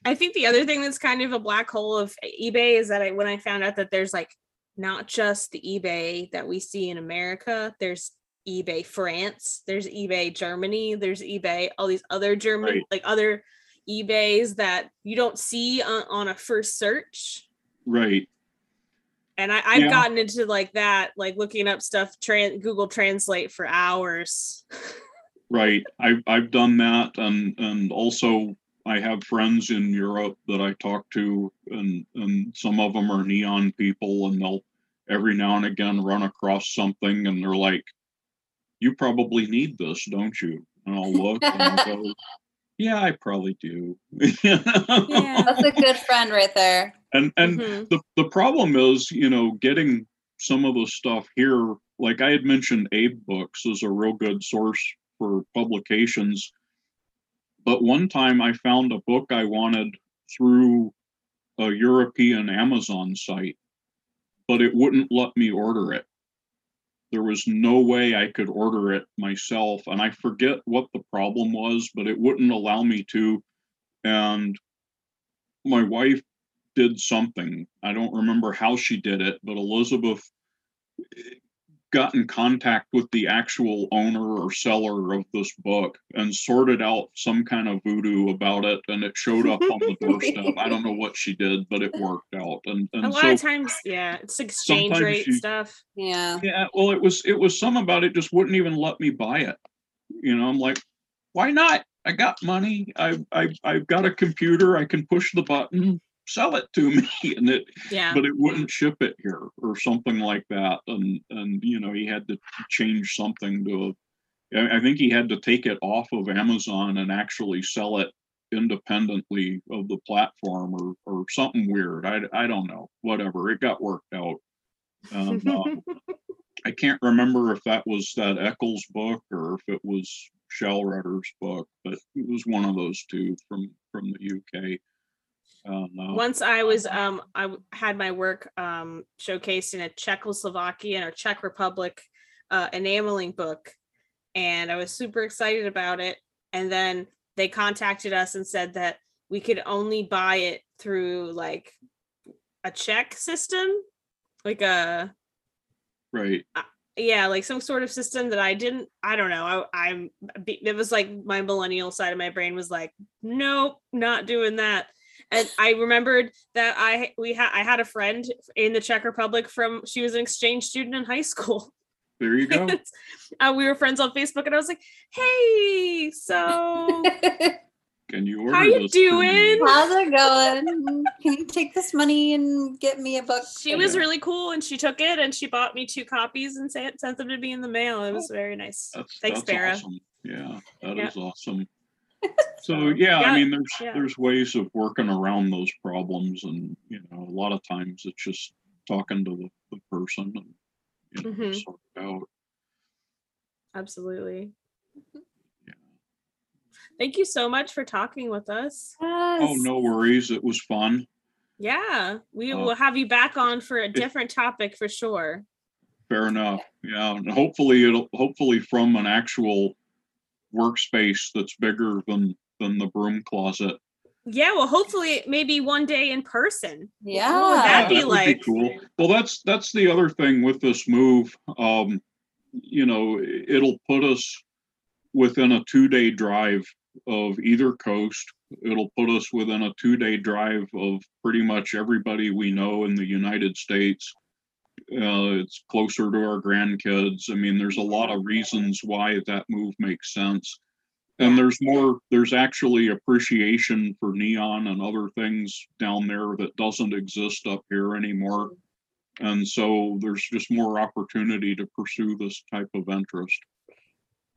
I think the other thing that's kind of a black hole of eBay is that I, when I found out that there's like not just the eBay that we see in America, there's eBay France, there's eBay Germany, there's eBay all these other German Right. like other eBays that you don't see on, on a first search. right. And I, I've Yeah. gotten into like that, like looking up stuff, tran Google Translate for hours. Right. I've I've done that and and also I have friends in Europe that I talk to and and some of them are neon people and they'll every now and again run across something and they're like, You probably need this, don't you? And I'll look and I'll go, Yeah, I probably do. Yeah. That's a good friend right there. And and Mhm. the the problem is, you know, getting some of the stuff here, like I had mentioned, AbeBooks is a real good source for publications. But one time I found a book I wanted through a European Amazon site, but it wouldn't let me order it. There was no way I could order it myself. And I forget what the problem was, but it wouldn't allow me to. And my wife did something. I don't remember how she did it, but Elizabeth got in contact with the actual owner or seller of this book and sorted out some kind of voodoo about it and it showed up on the doorstep. I don't know what she did, but it worked out. And A lot so of times, yeah, it's exchange rate you- stuff. Yeah. yeah, well it was it was some about it just wouldn't even let me buy it. You know, I'm like, why not? I got money. I I I've got a computer. I can push the button, sell it to me. And it Yeah. but it wouldn't ship it here or something like that and and you know he had to change something to I I think he had to take it off of Amazon and actually sell it independently of the platform or or something weird I I don't know whatever it got worked out and, um, I can't remember if that was that Eccles book or if it was Shellrudder's book but it was one of those two from from the UK um, uh, Once I was um I had my work um showcased in a Czechoslovakian or Czech Republic uh enameling book and I was super excited about it. And then they contacted us and said that we could only buy it through like a check system like a right. yeah like some sort of system that i didn't i don't know I, i'm it was like my millennial side of my brain was like nope not doing that and i remembered that i we had i had a friend in the czech republic from she was an exchange student in high school there you go uh, we were friends on facebook and i was like hey so Can you order How you this for doing? How's it going? Can you take this money and get me a book? she was really cool and she took it and she bought me two copies and sent, sent them to me in the mail it was very nice That's Thanks, that's Farah. awesome. Yeah, that is Yeah. awesome. So, So yeah, yeah, I mean, there's yeah. there's ways of working around those problems, and you know, a lot of times it's just talking to the, the person and you know, Mhm. sort it out. Absolutely. Yeah. Thank you so much for talking with us. Oh, no worries. It was fun. Yeah, we Uh, will have you back on for a different topic for sure. Fair enough. Yeah, and hopefully it'll hopefully from an actual workspace that's bigger than than the broom closet. Yeah, well, hopefully, maybe one day in person. Yeah. What would that be would like? cool. Well, that's that's the other thing with this move. Um, you know, it'll put us within a two day drive of either coast. It'll put us within a two day drive of pretty much everybody we know in the United States. Uh, it's closer to our grandkids. I mean, there's a lot of reasons why that move makes sense. And there's more, there's actually appreciation for neon and other things down there that doesn't exist up here anymore. And so there's just more opportunity to pursue this type of interest.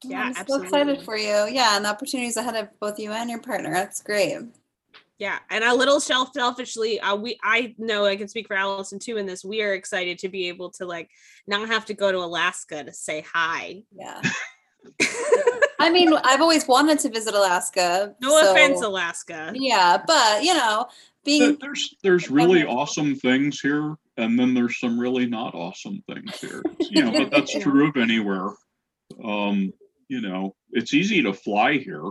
Yeah, I'm so excited for you. Yeah, and the opportunities ahead of both you and your partner. That's great. Yeah, and a little self selfishly, uh, we I know I can speak for Allison too in this. We are excited to be able to like not have to go to Alaska to say hi. Yeah. I mean, I've always wanted to visit Alaska. no so- offense, Alaska. Yeah, but you know, There- being There's there's really awesome things here, and then there's some really not awesome things here. You know, but that's Yeah. true of anywhere. Um, you know, it's easy to fly here.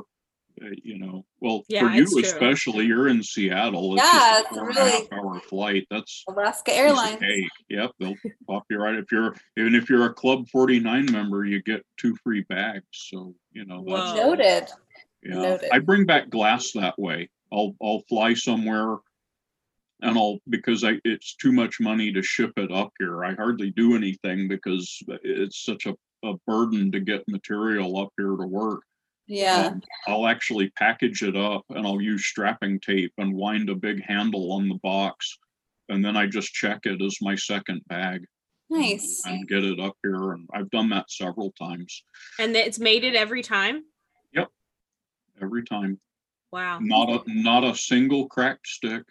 Uh, You know, well, Yeah, for you it's true. especially, you're in Seattle. Yeah, it's four and a really- hour flight. That's Alaska Airlines. cake. Yep, they'll pop you right. If you're even if you're a Club 49 member, you get two free bags. So you know that's Whoa. Noted. yeah. Noted. I bring back glass that way. I'll I'll fly somewhere and I'll because I it's too much money to ship it up here. I hardly do anything because it's such a, a burden to get material up here to work. Yeah. Um, I'll actually package it up and I'll use strapping tape and wind a big handle on the box. And then I just check it as my second bag Nice. and get it up here. And I've done that several times. And it's made it every time. Yep. Every time. Wow. Not a not a single cracked stick.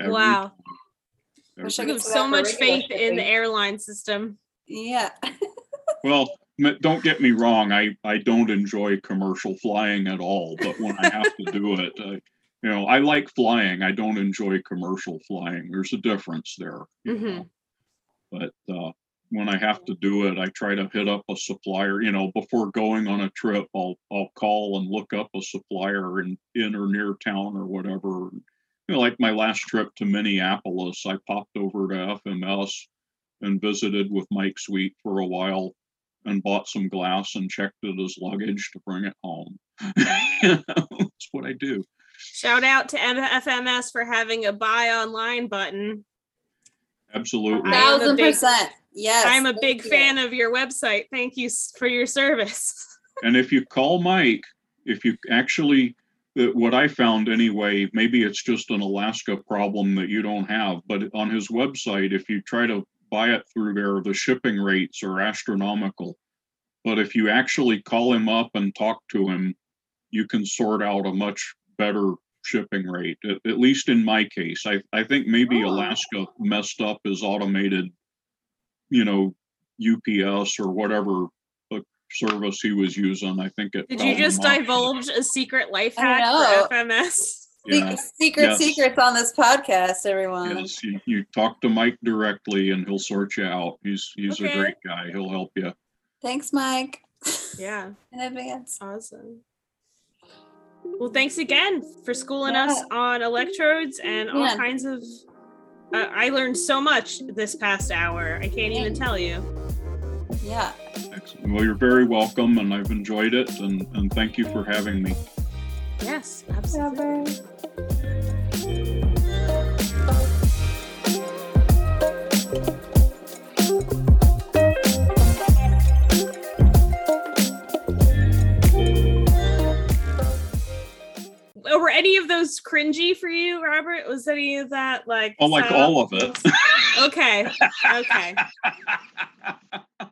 Every Wow. time. Wish I Every have so much regular faith in the airline system. Yeah. Well, m- don't get me wrong. I, I don't enjoy commercial flying at all, but when I have to do it, I, you know, I like flying. I don't enjoy commercial flying. There's a difference there. Mhm. But uh, when I have to do it, I try to hit up a supplier. You know, before going on a trip, I'll I'll call and look up a supplier in in or near town or whatever. You know, like my last trip to Minneapolis, I popped over to FMS and visited with Mike Sweet for a while and bought some glass and checked it as luggage to bring it home. That's what I do. Shout out to FMS for having a buy online button. Absolutely. I a Thousand big- percent. Yes. I'm a big you. fan of your website. Thank you for your service. And if you call Mike, if you actually, uh, what I found anyway, maybe it's just an Alaska problem that you don't have, but on his website, if you try to buy it through there, the shipping rates are astronomical. But if you actually call him up and talk to him, you can sort out a much better shipping rate, at, at least in my case. I, I think maybe Oh. Alaska messed up his automated, you know, UPS or whatever service he was using. I think it. Did you just divulge a secret life hack for FMS? Se- Yeah. Secret Yes. secrets on this podcast, everyone. Yes, you, you talk to Mike directly and he'll sort you out. He's he's Okay. a great guy. He'll help you. Thanks, Mike. Yeah, In advance. awesome. Well, thanks again for schooling us on electrodes and all Yeah. kinds of. Uh, I learned so much this past hour. I can't even tell you. Yeah. Excellent. Well, you're very welcome, and I've enjoyed it. And and thank you for having me. Yes, absolutely. Were any of those cringy for you, Robert? Was any of that like? Oh, like all of it. Okay. Okay.